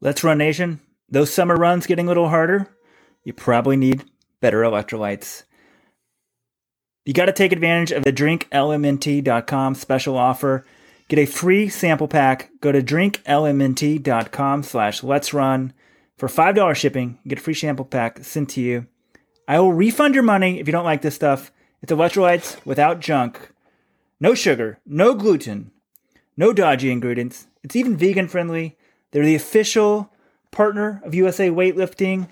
Let's Run Nation. Those summer runs getting a little harder. You probably need better electrolytes. You got to take advantage of the drinklmnt.com special offer. Get a free sample pack. Go to drinklmnt.com slash let's run. For $5 shipping, get a free sample pack sent to you. I will refund your money if you don't like this stuff. It's electrolytes without junk. No sugar, no gluten, no dodgy ingredients. It's even vegan friendly. They're the official partner of USA Weightlifting.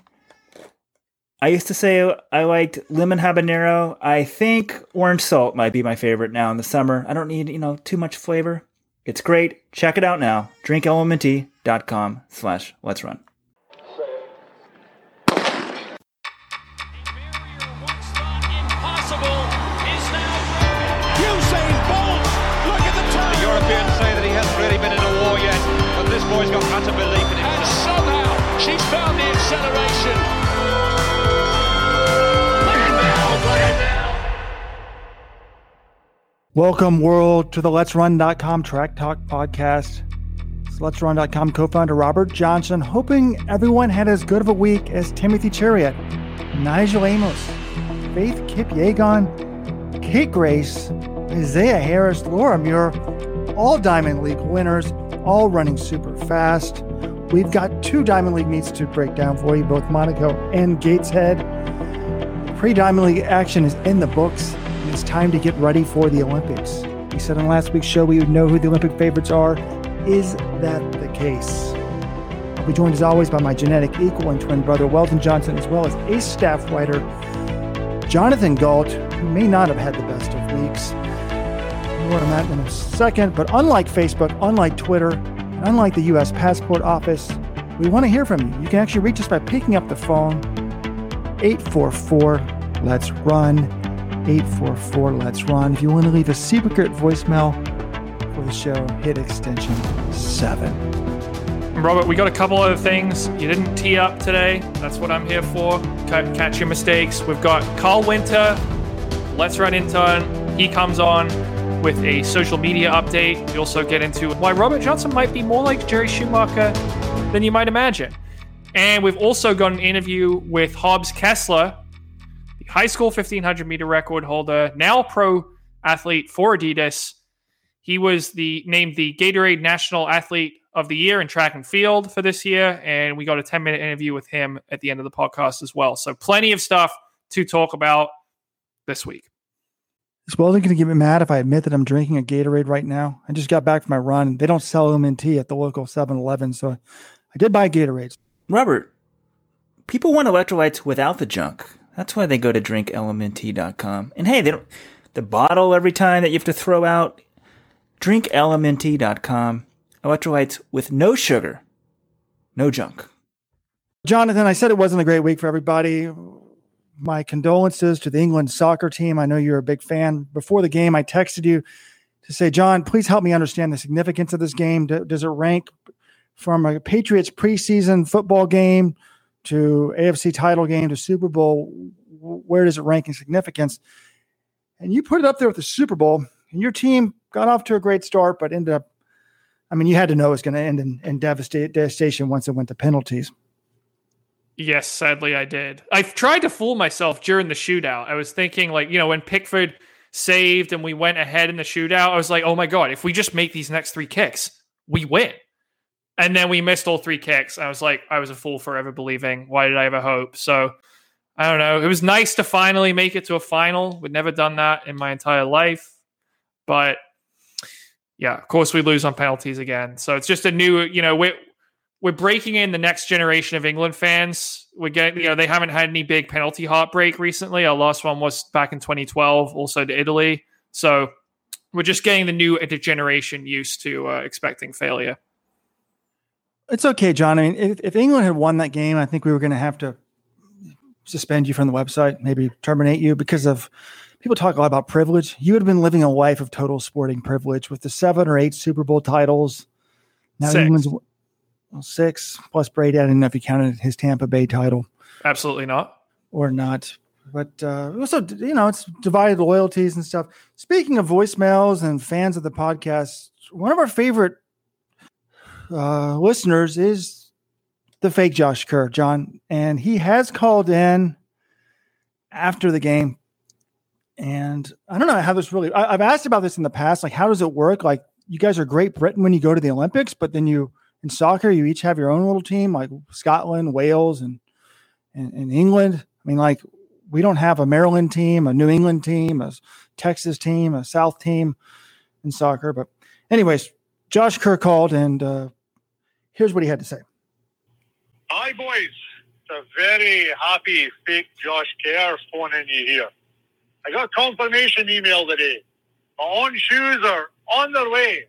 I used to say I liked lemon habanero. I think orange salt might be my favorite now in the summer. I don't need, you know, too much flavor. It's great. Check it out now. drinklmnt.com slash let's run. Acceleration. Welcome, world, to the Let's Run.com Track Talk podcast. It's Let's Run.com co founder Robert Johnson, hoping everyone had as good of a week as Timothy Cheruiyot, Nigel Amos, Faith Kipyegon, Kate Grace, Isaiah Harris, Laura Muir, all Diamond League winners, all running super fast. We've got two Diamond League meets to break down for you, both Monaco and Gateshead. Pre Diamond League action is in the books. It's time to get ready for the Olympics. We said on last week's show we would know who the Olympic favorites are. Is that the case? I'll be joined as always by my genetic equal and twin brother Weldon Johnson, as well as ace staff writer Jonathan Gault, who may not have had the best of weeks. More on that in a second. But unlike Facebook, unlike Twitter, and unlike the U.S. Passport Office, we want to hear from you. You can actually reach us by picking up the phone 844 Let's Run. 844 Let's Run. If you want to leave a secret voicemail for the show, hit extension 7. Robert, we got a couple other things. You didn't tee up today. That's what I'm here for. Ca- Catch your mistakes. We've got Carl Winter, Let's Run Intern. He comes on with a social media update. We also get into why Robert Johnson might be more like Jerry Schumacher than you might imagine. And we've also got an interview with Hobbs Kessler, the high school 1500 meter record holder, now pro athlete for Adidas. He was the named the Gatorade National Athlete of the Year in track and field for this year, and we got a 10 minute interview with him at the end of the podcast as well. So plenty of stuff to talk about this week. Is Weldon going to get me mad if I admit that I'm drinking a Gatorade right now? I just got back from my run. They don't sell them in tea at the local 7 Eleven, so I did buy Gatorades. Robert, people want electrolytes without the junk. That's why they go to drinklmnt.com. And hey, they don't the bottle every time that you have to throw out. Drinklmnt.com. Electrolytes with no sugar, no junk. Jonathan, I said it wasn't a great week for everybody. My condolences to the England soccer team. I know you're a big fan. Before the game, I texted you to say, John, please help me understand the significance of this game. Does it rank from a Patriots preseason football game to AFC title game to Super Bowl? Where does it rank in significance? And you put it up there with the Super Bowl, and your team got off to a great start, but ended up, I mean, you had to know it was going to end in, in devastation once it went to penalties. Yes, sadly I did. I tried to fool myself during the shootout. I was thinking like, you know, when Pickford saved and we went ahead in the shootout, I was like, "Oh my god, if we just make these next 3 kicks, we win." And then we missed all three kicks. I was like, I was a fool for ever believing. Why did I ever hope? So, I don't know. It was nice to finally make it to a final. We'd never done that in my entire life. But yeah, of course we lose on penalties again. So it's just a new, you know, we're we're breaking in the next generation of England fans. We're getting, you know, they haven't had any big penalty heartbreak recently. Our last one was back in 2012, also to Italy. So we're just getting the new generation used to uh, expecting failure. It's okay, John. I mean, if, if England had won that game, I think we were going to have to suspend you from the website, maybe terminate you because of people talk a lot about privilege. You would have been living a life of total sporting privilege with the seven or eight Super Bowl titles. Now Six. England's six plus Brady. I didn't know if you counted his Tampa Bay title Absolutely not. or not. But uh, also, you know, it's divided loyalties and stuff. Speaking of voicemails and fans of the podcast, one of our favorite uh, listeners is the fake Josh Kerr, John, and he has called in after the game. And I don't know how this really. I, have asked about this in the past. Like, how does it work? Like, you guys are Great Britain when you go to the Olympics, but then you in soccer you each have your own little team, like Scotland, Wales, and and, and England. I mean, like we don't have a Maryland team, a New England team, a Texas team, a South team in soccer. But, anyways, Josh Kerr called, and uh, here's what he had to say. Hi, boys. It's a very happy fake Josh Kerr phoning you here. I got confirmation email today. My own shoes are on their way.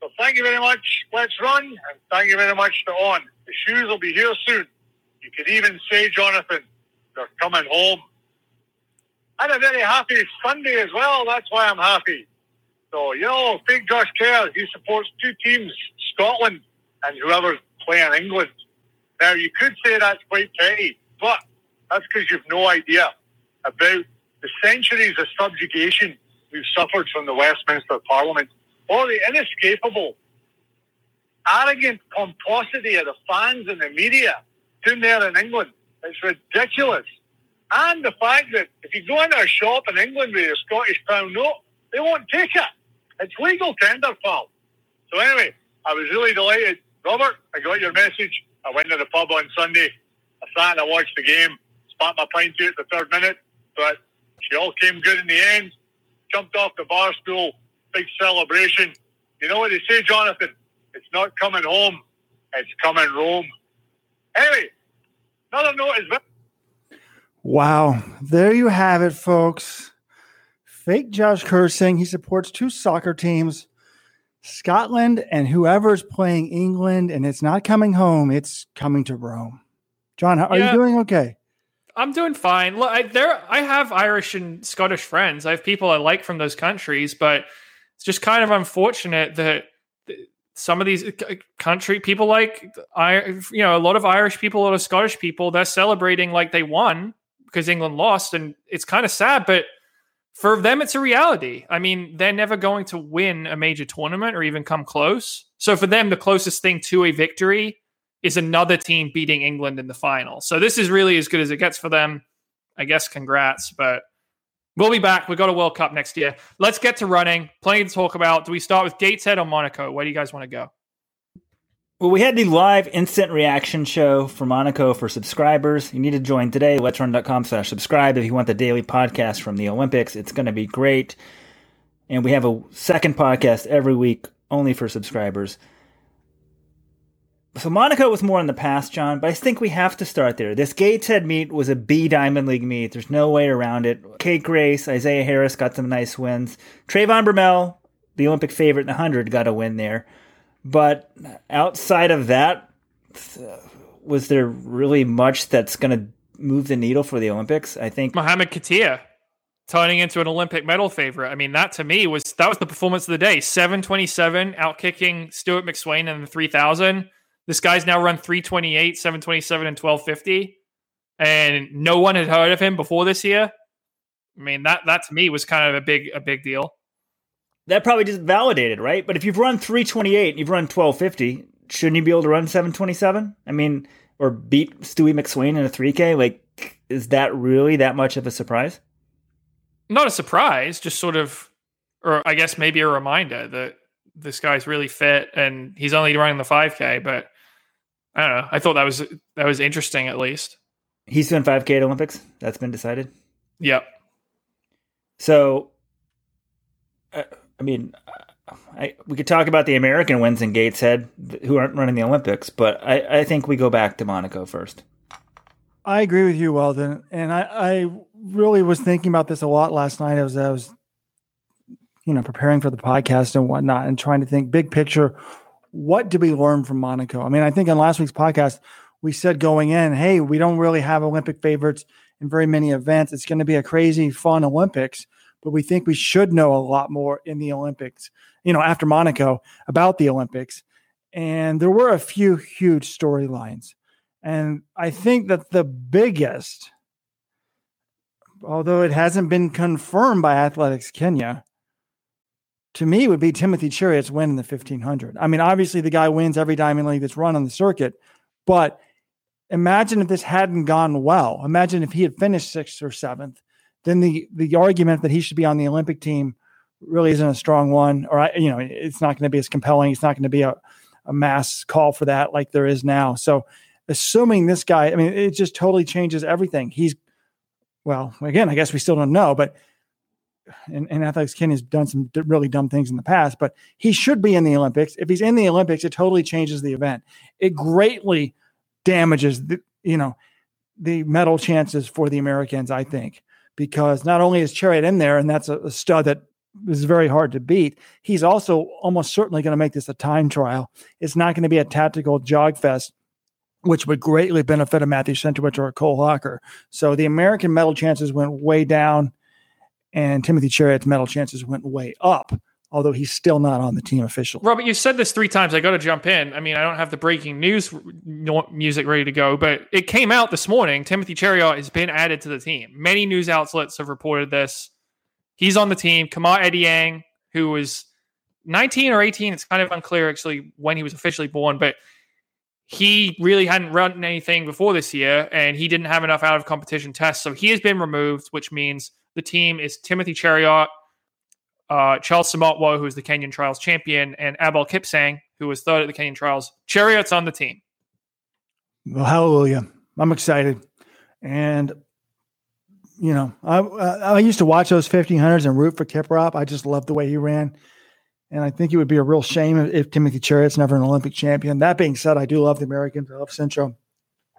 So thank you very much. Let's run. And thank you very much to On. The shoes will be here soon. You could even say, Jonathan, they're coming home. I had a very happy Sunday as well. That's why I'm happy. So, you know, fake Josh Kerr, he supports two teams, Scotland and whoever's playing England. Now, you could say that's quite petty, but that's because you've no idea about the centuries of subjugation we've suffered from the Westminster Parliament, or the inescapable, arrogant pomposity of the fans and the media down there in England. It's ridiculous. And the fact that if you go into a shop in England with a Scottish pound note, they won't take it. It's legal tender, pal. So anyway, I was really delighted. Robert, I got your message. I went to the pub on Sunday. I sat and I watched the game. Spat my pint to at the third minute, but she all came good in the end. Jumped off the bar stool. Big celebration. You know what they say, Jonathan? It's not coming home. It's coming Rome. Anyway, another note is. Wow. There you have it, folks. Fake Josh Kerr saying he supports two soccer teams Scotland and whoever's playing England, and it's not coming home, it's coming to Rome. John, are yeah, you doing okay? I'm doing fine. Look, I, there, I have Irish and Scottish friends. I have people I like from those countries, but it's just kind of unfortunate that some of these country people, like I, you know, a lot of Irish people, a lot of Scottish people, they're celebrating like they won because England lost, and it's kind of sad, but for them, it's a reality. I mean, they're never going to win a major tournament or even come close. So for them, the closest thing to a victory is another team beating England in the final. So this is really as good as it gets for them. I guess congrats, but we'll be back. We've got a World Cup next year. Let's get to running. Plenty to talk about. Do we start with Gateshead or Monaco? Where do you guys want to go? Well, we had the live instant reaction show for Monaco for subscribers. You need to join today. Let's run.com slash subscribe if you want the daily podcast from the Olympics. It's going to be great. And we have a second podcast every week only for subscribers. So Monaco was more in the past, John, but I think we have to start there. This Gateshead meet was a B Diamond League meet. There's no way around it. Kate Grace, Isaiah Harris got some nice wins. Trayvon Bromell, the Olympic favorite in the 100, got a win there. But outside of that, uh, was there really much that's going to move the needle for the Olympics? I think Mohamed Katir turning into an Olympic medal favorite. I mean, that to me was that was the performance of the day. 727 outkicking Stewart McSweyn in the 3000. This guy's now run 328, 727 and 1250 and no one had heard of him before this year. I mean, that that to me was kind of a big a big deal that probably just validated, right? But if you've run 328 and you've run 1250, shouldn't you be able to run 727? I mean, or beat Stewie McSweyn in a 3K? Like, is that really that much of a surprise? Not a surprise, just sort of, or I guess maybe a reminder that this guy's really fit and he's only running the 5K. But I don't know. I thought that was that was interesting at least. He's doing 5K at Olympics. That's been decided. Yep. So. Uh, I mean, I, we could talk about the American wins in Gateshead who aren't running the Olympics, but I, I think we go back to Monaco first. I agree with you, Weldon. And I, I really was thinking about this a lot last night as I was, you know, preparing for the podcast and whatnot and trying to think big picture. What did we learn from Monaco? I mean, I think on last week's podcast, we said going in, hey, we don't really have Olympic favorites in very many events. It's going to be a crazy, fun Olympics but we think we should know a lot more in the Olympics, you know, after Monaco about the Olympics. And there were a few huge storylines. And I think that the biggest, although it hasn't been confirmed by Athletics Kenya, to me would be Timothy Cheruiyot's win in the 1500. I mean, obviously the guy wins every Diamond League that's run on the circuit, But imagine if this hadn't gone well. Imagine if he had finished sixth or seventh. Then the the argument that he should be on the Olympic team really isn't a strong one, or I, you know, it's not going to be as compelling. It's not going to be a, a mass call for that like there is now. So, assuming this guy, I mean, it just totally changes everything. He's well, again, I guess we still don't know, but and, and Athletics Ken has done some really dumb things in the past, but he should be in the Olympics. If he's in the Olympics, it totally changes the event. It greatly damages the, you know, the medal chances for the Americans, I think, because not only is Cheruiyot in there, and that's a, a stud that is very hard to beat, he's also almost certainly going to make this a time trial. It's not going to be a tactical jog fest which would greatly benefit a Matthew Centrowitz or a Cole Hocker. So the American medal chances went way down and Timothy Cheruiyot's medal chances went way up, although he's still not on the team officially. Robert, you said this three times. I got to jump in. I mean, I don't have the breaking news music ready to go, but it came out this morning. Timothy Cheruiyot has been added to the team. Many news outlets have reported this. He's on the team. Kamar Etiang, who was 19 or 18, it's kind of unclear actually when he was officially born, but he really hadn't run anything before this year, and he didn't have enough out of competition tests. So he has been removed, which means the team is Timothy Cheruiyot, uh, Charles Simotwo, who is the Kenyan Trials champion, and Abel Kipsang, who was third at the Kenyan Trials. Cheruiyot's on the team. Well, hallelujah. I'm excited. And, you know, I, I used to watch those 1500s and root for Kiprop. I just love the way he ran. And I think it would be a real shame if, if Timothy Cheruiyot's never an Olympic champion. That being said, I do love the Americans. I love Centro.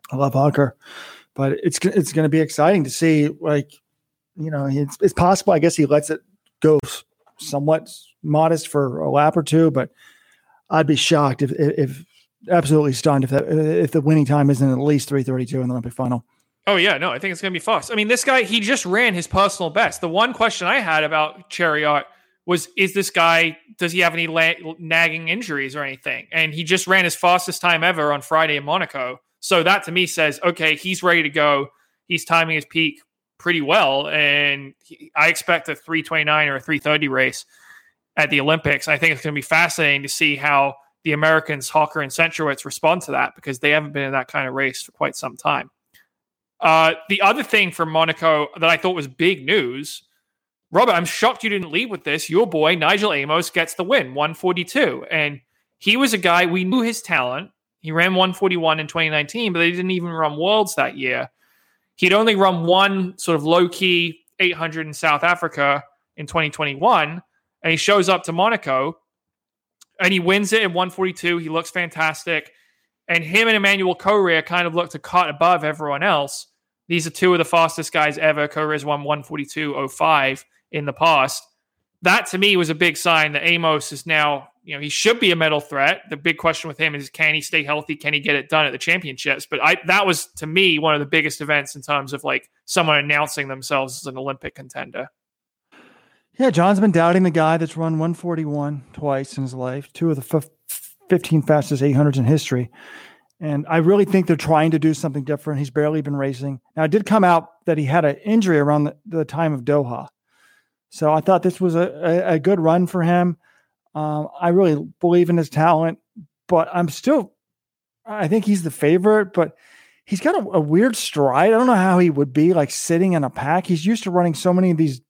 I love Hocker. But it's it's going to be exciting to see, like, you know, it's, it's possible. I guess he lets it go somewhat modest for a lap or two, but I'd be shocked if, if absolutely stunned if that, if the winning time isn't at least 332 in the Olympic final. Oh yeah, no, I think it's going to be fast. I mean, this guy he just ran his personal best. The one question I had about Cheruiyot was, is this guy does he have any la- nagging injuries or anything? And he just ran his fastest time ever on Friday in Monaco. So that to me says, okay, he's ready to go. He's timing his peak pretty well, and he, I expect a 329 or a 330 race at the Olympics. I think it's going to be fascinating to see how the Americans, Hocker and Centrowitz, respond to that because they haven't been in that kind of race for quite some time. Uh, the other thing for Monaco that I thought was big news, Robert, I'm shocked you didn't lead with this. Your boy, Nigel Amos, gets the win, 142. And he was a guy, we knew his talent. He ran 141 in 2019, but they didn't even run worlds that year. He'd only run one sort of low key 800 in South Africa in 2021, and he shows up to Monaco and he wins it in 142. He looks fantastic. And him and Emmanuel Korir kind of look to cut above everyone else. These are two of the fastest guys ever. Korir's won 142.05 in the past. That to me was a big sign that Amos is now you know, he should be a medal threat. The big question with him is can he stay healthy? Can he get it done at the championships? But I that was to me one of the biggest events in terms of like someone announcing themselves as an Olympic contender. Yeah, John's been doubting the guy that's run 141 twice in his life, two of the f- 15 fastest 800s in history. And I really think they're trying to do something different. He's barely been racing. Now, it did come out that he had an injury around the, the time of Doha. So I thought this was a, a, a good run for him. Um, I really believe in his talent, but I'm still, I think he's the favorite, but he's got a, a, weird stride. I don't know how he would be like sitting in a pack. He's used to running so many of these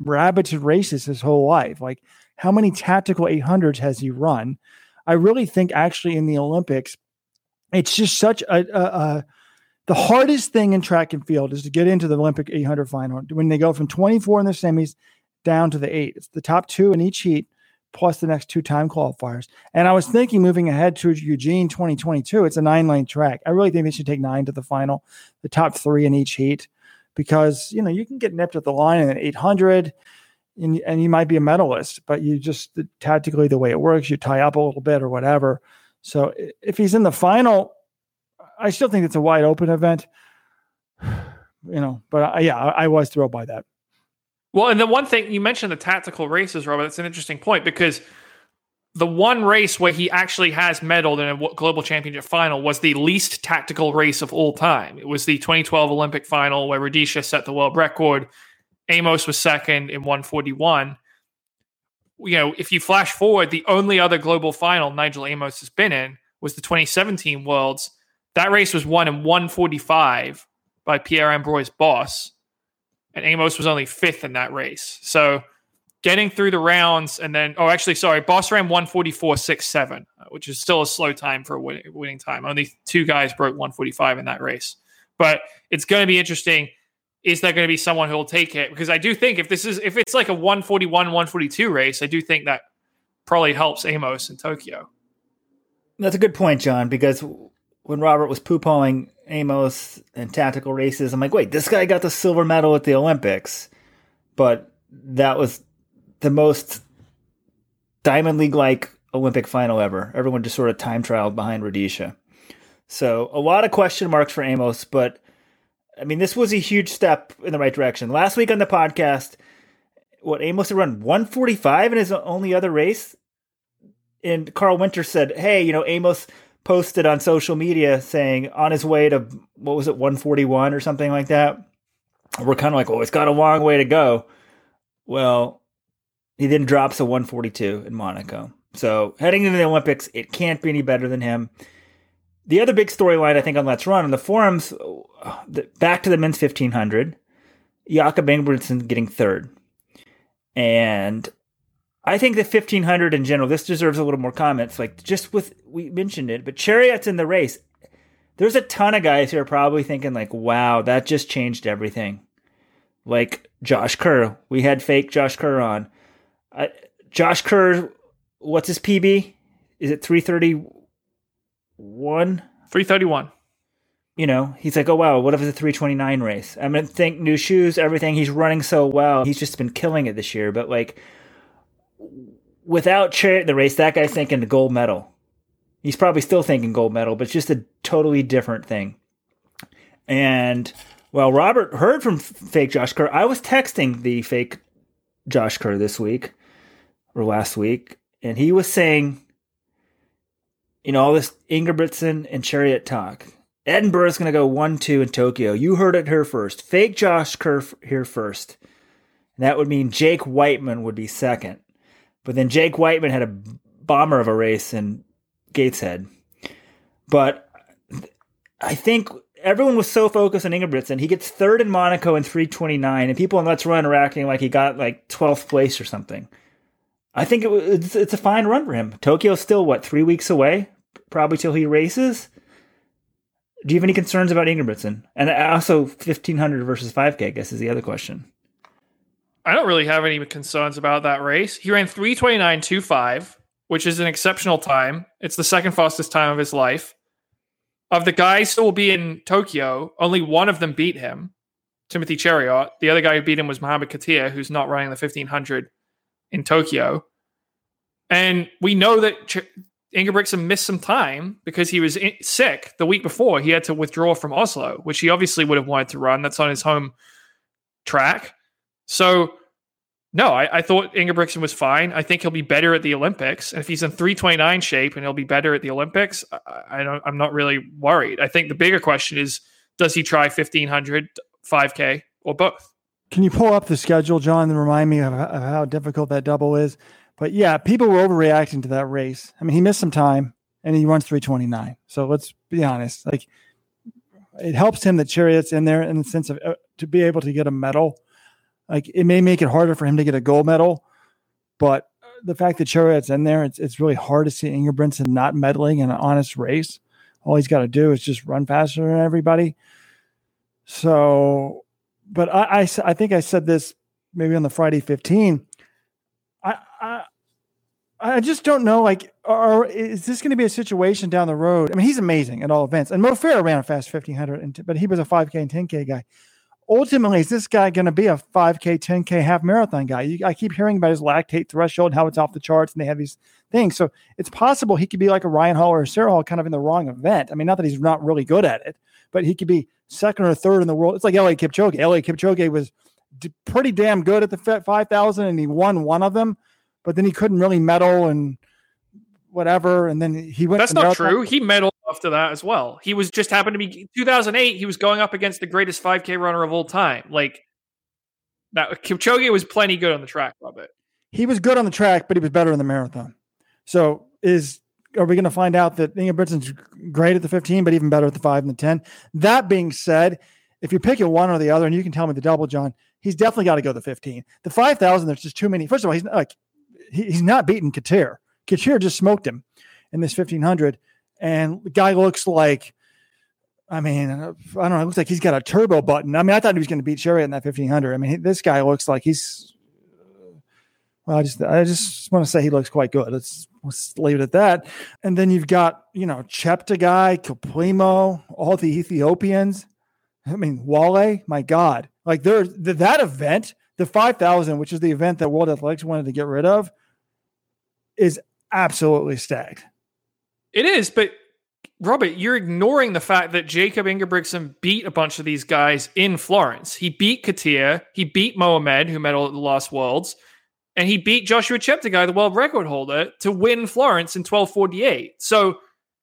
rabbits races his whole life. Like, how many tactical 800s has he run? I really think actually in the Olympics, it's just such a, a, a the hardest thing in track and field is to get into the Olympic 800 final when they go from 24 in the semis down to the eight. It's the top two in each heat plus the next two time qualifiers. And I was thinking moving ahead to Eugene 2022, it's a nine lane track. I really think they should take nine to the final, the top three in each heat, because you know you can get nipped at the line in an 800, and, and you might be a medalist, but you just tactically the way it works, you tie up a little bit or whatever. So if he's in the final, I still think it's a wide open event. You know, but I, yeah, I, I was thrilled by that. Well, and the one thing you mentioned the tactical races, Robert. That's an interesting point because the one race where he actually has medaled in a global championship final was the least tactical race of all time. It was the 2012 Olympic final where Rudisha set the world record. Amos was second in 141. You know, if you flash forward, the only other global final Nigel Amos has been in was the 2017 Worlds, That race was won in 145 by Pierre Ambroise Bosse, and Amos was only fifth in that race. So getting through the rounds and then, oh, actually, sorry, Bosse ran 144.67, uh, which is still a slow time for a win- winning time. Only two guys broke 145 in that race. But it's going to be interesting. Is there going to be someone who will take it? Because I do think if this is if it's like a 141, 142 race, I do think that probably helps Amos in Tokyo. That's a good point, John, because when Robert was poo-pawing Amos and tactical races, I'm like, wait, this guy got the silver medal at the Olympics, but that was the most Diamond League like Olympic final ever. Everyone just sort of time trialed behind Rudisha. So a lot of question marks for Amos, but I mean, this was a huge step in the right direction. Last week on the podcast, what Amos had run 145 in his only other race. And Carl Winter said, Hey, you know, Amos posted on social media saying on his way to what was it, 141 or something like that. We're kind of like, well, it's got a long way to go. Well, he then drops a 142 in Monaco. So heading into the Olympics, it can't be any better than him. The other big storyline, I think, on Let's Run on the forums, back to the men's 1500, Jakob Ingebrigtsen getting third. And I think the 1500 in general, this deserves a little more comments. Like, just with, we mentioned it, but Cheruiyot's in the race. There's a ton of guys who are probably thinking, like, wow, that just changed everything. Like Josh Kerr. We had fake Josh Kerr on. Uh, Josh Kerr, what's his PB? Is it 331? 331. You know, he's like, oh wow, what if it's a 329 race? I'm gonna think new shoes, everything. He's running so well. He's just been killing it this year. But like, without Cheruiyot the race, that guy's thinking the gold medal. He's probably still thinking gold medal, but it's just a totally different thing. And well, Robert heard from fake Josh Kerr. I was texting the fake Josh Kerr this week or last week, and he was saying, you know, all this Ingebrigtsen and Cheruiyot talk. Edinburgh is going to go 1 2 in Tokyo. You heard it here first. Fake Josh Kerr here first. And that would mean Jake Wightman would be second. But then Jake Wightman had a bomber of a race in Gateshead. But I think everyone was so focused on Ingebrigtsen. He gets third in Monaco in 329, and people in Let's Run are acting like he got like 12th place or something. I think it it's, it's a fine run for him. Tokyo's still, what, three weeks away? Probably till he races? Do you have any concerns about Ingebrigtsen? And also 1500 versus 5K, I guess, is the other question. I don't really have any concerns about that race. He ran 329.25, which is an exceptional time. It's the second fastest time of his life. Of the guys who will be in Tokyo, only one of them beat him, Timothy Cheruiyot. The other guy who beat him was Mohamed Katir, who's not running the 1500 in Tokyo. And we know that Ch- Ingebrigtsen missed some time because he was in- sick the week before. He had to withdraw from Oslo, which he obviously would have wanted to run. That's on his home track. So, no, I, I thought Ingebrigtsen was fine. I think he'll be better at the Olympics. And if he's in 329 shape and he'll be better at the Olympics, I, I don't, I'm not really worried. I think the bigger question is does he try 1500, 5K, or both? Can you pull up the schedule, John, and remind me of, how difficult that double is? But yeah, people were overreacting to that race. I mean, he missed some time and he runs 329. So let's be honest. Like, it helps him that Cheruiyot's in there in the sense of uh, to be able to get a medal. Like, it may make it harder for him to get a gold medal, but the fact that Cheruiyot's in there, it's, it's really hard to see Ingebrigtsen not medaling in an honest race. All he's got to do is just run faster than everybody. So, but I, I, I think I said this maybe on the Friday 15. I, I, I just don't know. Like, are, is this going to be a situation down the road? I mean, he's amazing at all events, and Mo Farah ran a fast 1500, and, but he was a 5K and 10K guy. Ultimately, is this guy going to be a 5K, 10K half marathon guy? You, I keep hearing about his lactate threshold, how it's off the charts, and they have these things. So it's possible he could be like a Ryan Hall or a Sara Hall, kind of in the wrong event. I mean, not that he's not really good at it, but he could be second or third in the world. It's like Eliud Kipchoge. Eliud Kipchoge was d- pretty damn good at the 5,000 and he won one of them, but then he couldn't really medal and whatever. And then he went. That's not true. He medaled after that as well. He was just happened to be 2008. He was going up against the greatest 5K runner of all time. Like that, Kipchoge was plenty good on the track, Robert. He was good on the track, but he was better in the marathon. So is are we going to find out that Ingebrigtsen's great at the 15, but even better at the five and the 10? That being said, if you're picking one or the other, and you can tell me the double, John, he's definitely got to go the 15. The 5,000, there's just too many. First of all, he's like he, he's not beating Katir. Katir just smoked him in this 1500, and the guy looks like. I mean, I don't know. It looks like he's got a turbo button. I mean, I thought he was going to beat Cheruiyot in that 1500. I mean, this guy looks like he's. Uh, well, I just, I just want to say he looks quite good. Let's, let's leave it at that. And then you've got, you know, Cheptegei, Kiplimo, all the Ethiopians. I mean, Wale, my God, like there, the, that event, the 5,000, which is the event that World Athletics wanted to get rid of, is absolutely stacked. It is, but Robert, you're ignoring the fact that Jakob Ingebrigtsen beat a bunch of these guys in Florence. He beat Katir, he beat Mohamed, who medaled at the Lost Worlds, and he beat Joshua Cheptegei, the world record holder, to win Florence in 1248. So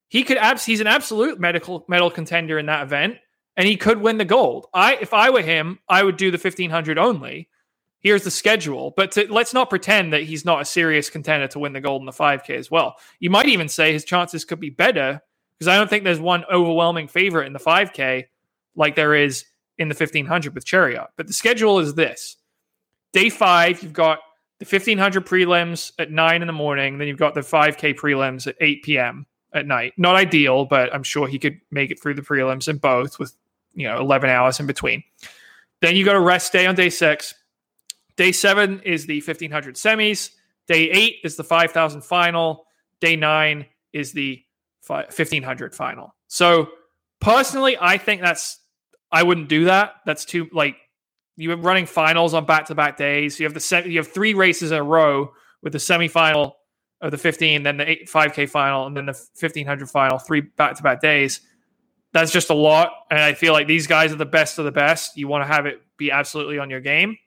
he could abs- he's an absolute medical medal contender in that event and he could win the gold. I if I were him, I would do the 1500 only. Here's the schedule, but to, let's not pretend that he's not a serious contender to win the gold in the 5K as well. You might even say his chances could be better because I don't think there's one overwhelming favorite in the 5K like there is in the 1500 with Cheruiyot. But the schedule is this: day five, you've got the 1500 prelims at nine in the morning, then you've got the 5K prelims at 8 p.m. at night. Not ideal, but I'm sure he could make it through the prelims in both with you know 11 hours in between. Then you go to rest day on day six. Day seven is the 1500 semis. Day eight is the 5000 final. Day nine is the 1500 final. So personally, I think that's I wouldn't do that. That's too like you're running finals on back to back days. You have the se- you have three races in a row with the semifinal of the 15, then the 8, 5K final, and then the 1500 final, three back to back days that's just a lot. And I feel like these guys are the best of the best. You want to have it be absolutely on your game.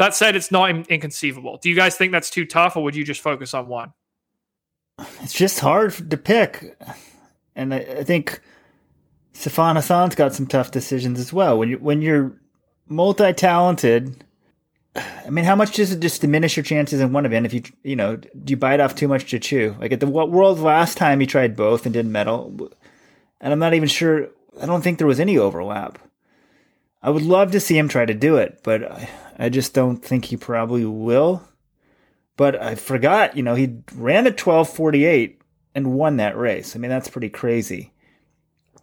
That said, it's not in- inconceivable. Do you guys think that's too tough, or would you just focus on one? It's just hard to pick, and I, I think Sifan Hassan's got some tough decisions as well. When you when you're multi-talented, I mean, how much does it just diminish your chances in one event if you you know do you bite off too much to chew? Like at the World last time, he tried both and didn't medal and I'm not even sure. I don't think there was any overlap. I would love to see him try to do it, but I just don't think he probably will. But I forgot, you know, he ran a 1248 and won that race. I mean, that's pretty crazy.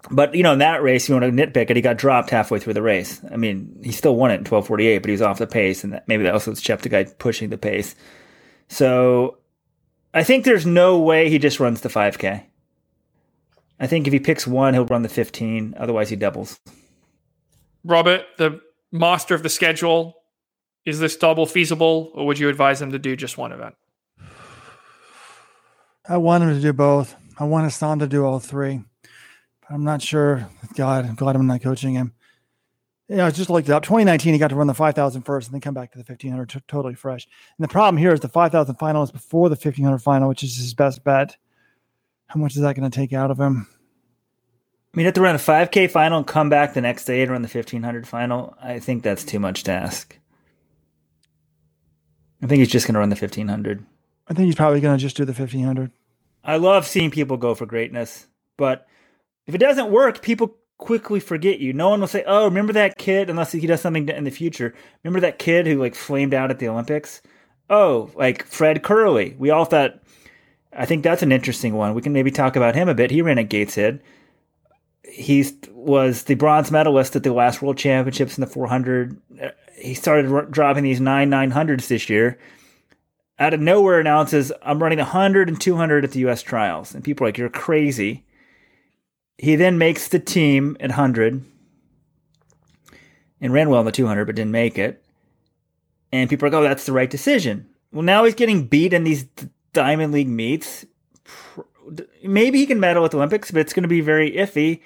But, you know, in that race, you want to nitpick it, he got dropped halfway through the race. I mean, he still won it in 1248, but he was off the pace, and that, maybe that also kept the guy pushing the pace. So I think there's no way he just runs the 5K. I think if he picks one, he'll run the 15. Otherwise, he doubles. Robert, the master of the schedule, is this double feasible, or would you advise them to do just one event? I want him to do both. I want Hassan to do all three, but I'm not sure. God, I'm glad I'm not coaching him. Yeah, I just looked it up. 2019, he got to run the 5,000 first and then come back to the 1,500 t- totally fresh. And the problem here is the 5,000 final is before the 1,500 final, which is his best bet. How much is that going to take out of him? I mean, have to run a 5K final and come back the next day and run the 1500 final. I think that's too much to ask. I think he's just going to run the 1500. I think he's probably going to just do the 1500. I love seeing people go for greatness, but if it doesn't work, people quickly forget you. No one will say, "Oh, remember that kid?" Unless he does something in the future. Remember that kid who like flamed out at the Olympics? Oh, like Fred Kerley. We all thought I think that's an interesting one. We can maybe talk about him a bit. He ran at Gateshead. He was the bronze medalist at the last World Championships in the 400. He started dropping these nine 900s this year. Out of nowhere, announces, I'm running 100 and 200 at the U.S. trials. And people are like, You're crazy. He then makes the team at 100 and ran well in the 200, but didn't make it. And people are like, Oh, that's the right decision. Well, now he's getting beat in these Diamond League meets, maybe he can medal at the Olympics, but it's going to be very iffy.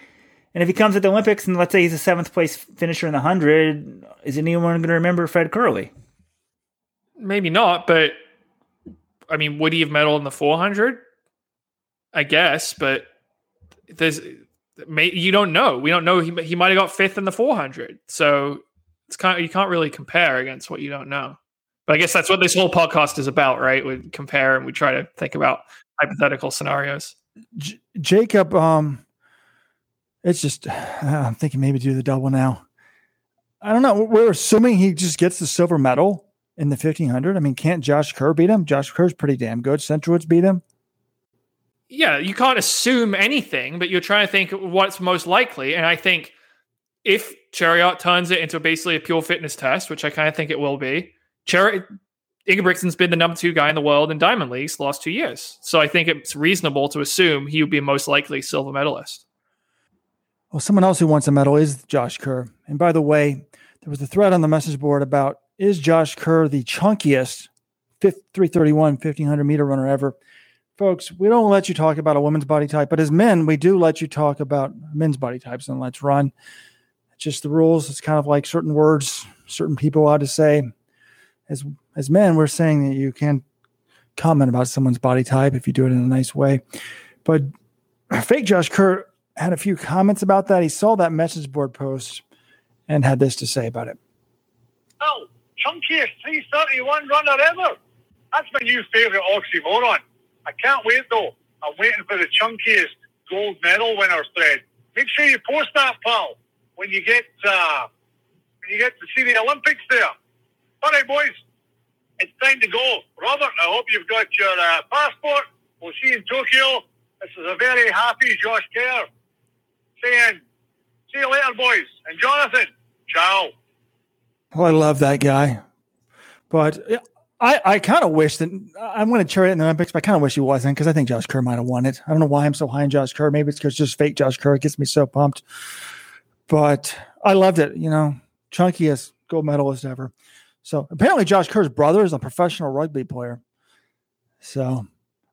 And if he comes at the Olympics and let's say he's a seventh place finisher in the 100, is anyone going to remember Fred Kerley? Maybe not, but I mean, would he have medaled in the 400? I guess, but there's you don't know. We don't know. He, he might have got fifth in the 400. So it's kind of, you can't really compare against what you don't know. But I guess that's what this whole podcast is about, right? We compare and we try to think about hypothetical scenarios. J- Jacob, um, it's just I'm thinking maybe do the double now. I don't know. We're assuming he just gets the silver medal in the 1500. I mean, can't Josh Kerr beat him? Josh Kerr's pretty damn good. Centrowitz beat him. Yeah, you can't assume anything, but you're trying to think what's most likely. And I think if Cheruiyot turns it into basically a pure fitness test, which I kind of think it will be, Cher- Ingebrigtsen's been the number two guy in the world in Diamond Leagues the last two years. So I think it's reasonable to assume he would be most likely silver medalist. Well, someone else who wants a medal is Josh Kerr. And by the way, there was a thread on the message board about is Josh Kerr the chunkiest 331, 1500 meter runner ever? Folks, we don't let you talk about a woman's body type, but as men, we do let you talk about men's body types and let's run. It's just the rules. It's kind of like certain words certain people ought to say. As as men, we're saying that you can't comment about someone's body type if you do it in a nice way. But fake Josh Kerr had a few comments about that. He saw that message board post and had this to say about it. Oh, chunkiest 331 runner ever. That's my new favourite oxymoron. I can't wait though. I'm waiting for the chunkiest gold medal winner thread. Make sure you post that, pal, when you get uh, when you get to see the Olympics there. All right, boys, it's time to go. Robert, I hope you've got your uh, passport. We'll see you in Tokyo. This is a very happy Josh Kerr saying, see you later, boys. And Jonathan, ciao. Oh, I love that guy. But I, I kind of wish that I'm going to cheer it in the Olympics, but I kind of wish he wasn't because I think Josh Kerr might have won it. I don't know why I'm so high on Josh Kerr. Maybe it's because just fake Josh Kerr. It gets me so pumped. But I loved it. You know, chunkiest gold medalist ever. So apparently, Josh Kerr's brother is a professional rugby player. So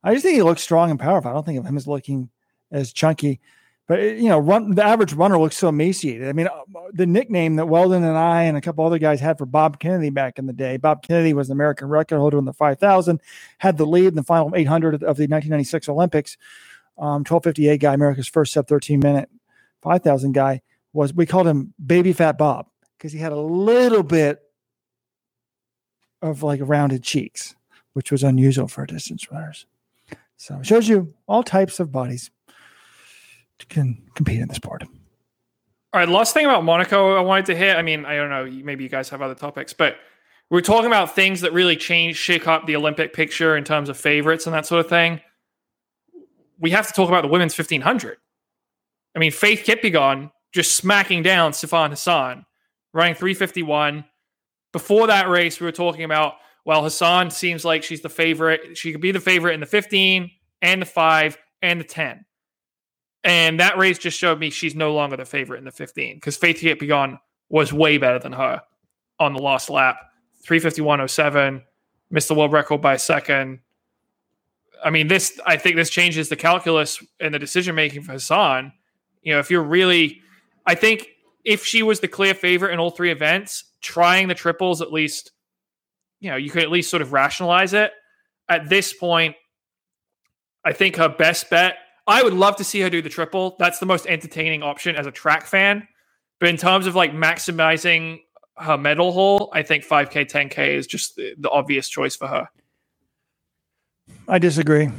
I just think he looks strong and powerful. I don't think of him as looking as chunky. But you know, run the average runner looks so emaciated. I mean, uh, the nickname that Weldon and I and a couple other guys had for Bob Kennedy back in the day. Bob Kennedy was an American record holder in the 5,000, had the lead in the final 800 of the 1996 Olympics. Um, 1258 guy, America's first sub 13 minute 5,000 guy was. We called him Baby Fat Bob because he had a little bit of like rounded cheeks, which was unusual for distance runners. So it shows you all types of bodies can compete in the sport. All right, last thing about Monaco I wanted to hit. I mean, I don't know, maybe you guys have other topics, but we're talking about things that really change, shake up the Olympic picture in terms of favorites and that sort of thing. We have to talk about the women's 1500. I mean, Faith Kipyegon just smacking down Sifan Hassan, running 351. Before that race, we were talking about, well, Hassan seems like she's the favorite. She could be the favorite in the 15 and the 5 and the 10. And that race just showed me she's no longer the favorite in the 15 because Faith Kipyegon was way better than her on the last lap. 351.07, missed the world record by a second. I mean, this, I think this changes the calculus and the decision making for Hassan. You know, if you're really, I think if she was the clear favorite in all three events, trying the triples at least, you know, you could at least sort of rationalize it. At this point, I think her best bet I would love to see her do the triple. That's the most entertaining option as a track fan. But in terms of like maximizing her medal haul, I think 5K, 10K is just the, the obvious choice for her. I disagree.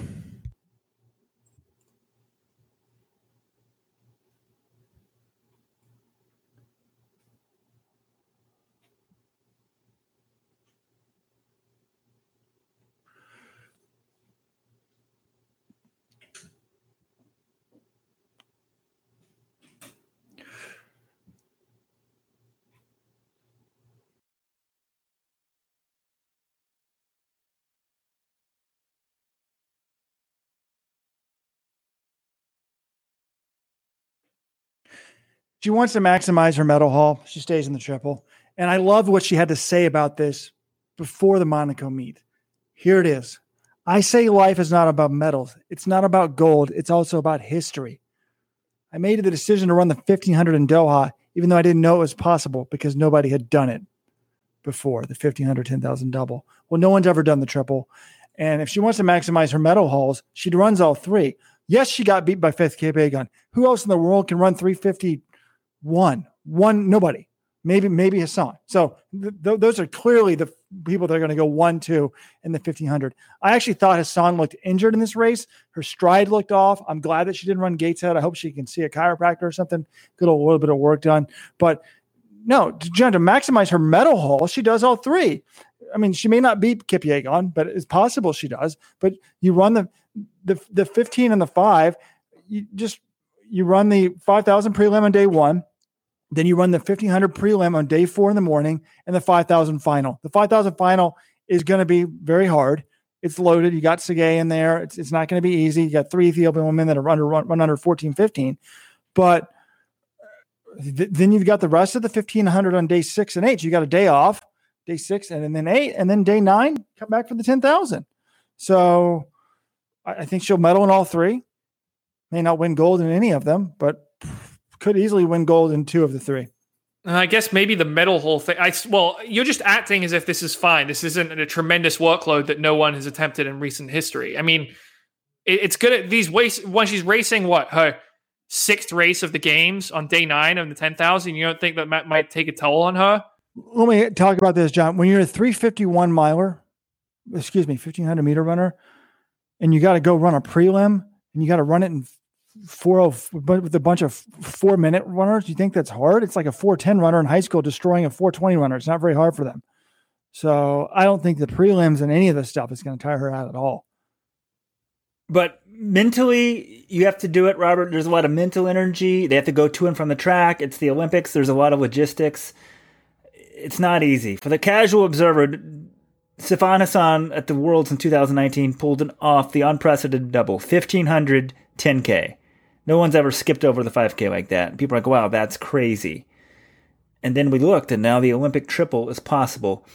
She wants to maximize her medal haul. She stays in the triple. And I love what she had to say about this before the Monaco meet. Here it is. I say life is not about medals. It's not about gold. It's also about history. I made the decision to run the 1500 in Doha, even though I didn't know it was possible because nobody had done it before the 1500, 10,000 double. Well, no one's ever done the triple. And if she wants to maximize her medal hauls, she runs all three. Yes, she got beat by fifth Faith Kipyegon. Who else in the world can run 350 one, one, nobody. maybe maybe Hassan. So th- th- those are clearly the people that are going to go one two in the 1500. I actually thought Hassan looked injured in this race. Her stride looked off. I'm glad that she didn't run Gateshead. I hope she can see a chiropractor or something. Get a little bit of work done. But no, to, to maximize her medal haul, she does all three. I mean, she may not beat Kipyegon, but it's possible she does. But you run the the the 15 and the five, you just you run the 5,000 prelim on day one then you run the 1500 prelim on day four in the morning and the 5000 final. The 5000 final is going to be very hard. It's loaded. You got Tsegay in there. It's, it's not going to be easy. You got three Ethiopian women that are under run, run under 14, 15. But uh, th- then you've got the rest of the 1500 on day six and eight. You got a day off, day six, and then eight, and then day nine, come back for the 10,000. So I, I think she'll medal in all three. May not win gold in any of them, but could easily win gold in two of the three. I guess maybe the medal whole thing. I well, you're just acting as if this is fine. This isn't a tremendous workload that no one has attempted in recent history. I mean, it, it's good at these ways. When she's racing, what her sixth race of the games on day nine of the ten thousand, you don't think that might, might take a toll on her? Let me talk about this, John. When you're a 351 miler, excuse me, 1500 meter runner, and you got to go run a prelim, and you got to run it in four oh but with a bunch of four minute runners you think that's hard? It's like a 410 runner in high school destroying a 420 runner. It's not very hard for them. So i don't think the prelims and any of this stuff is going to tire her out at all. But mentally you have to do it robert. There's a lot of mental energy. They have to go to and from the track. It's the olympics. There's a lot of logistics. It's not easy. For the casual observer Sifan Hassan at the Worlds in 2019 pulled an off the unprecedented double 1500 10K. No one's ever skipped over the 5K like that. People are like, wow, that's crazy. And then we looked, and now the Olympic triple is possible.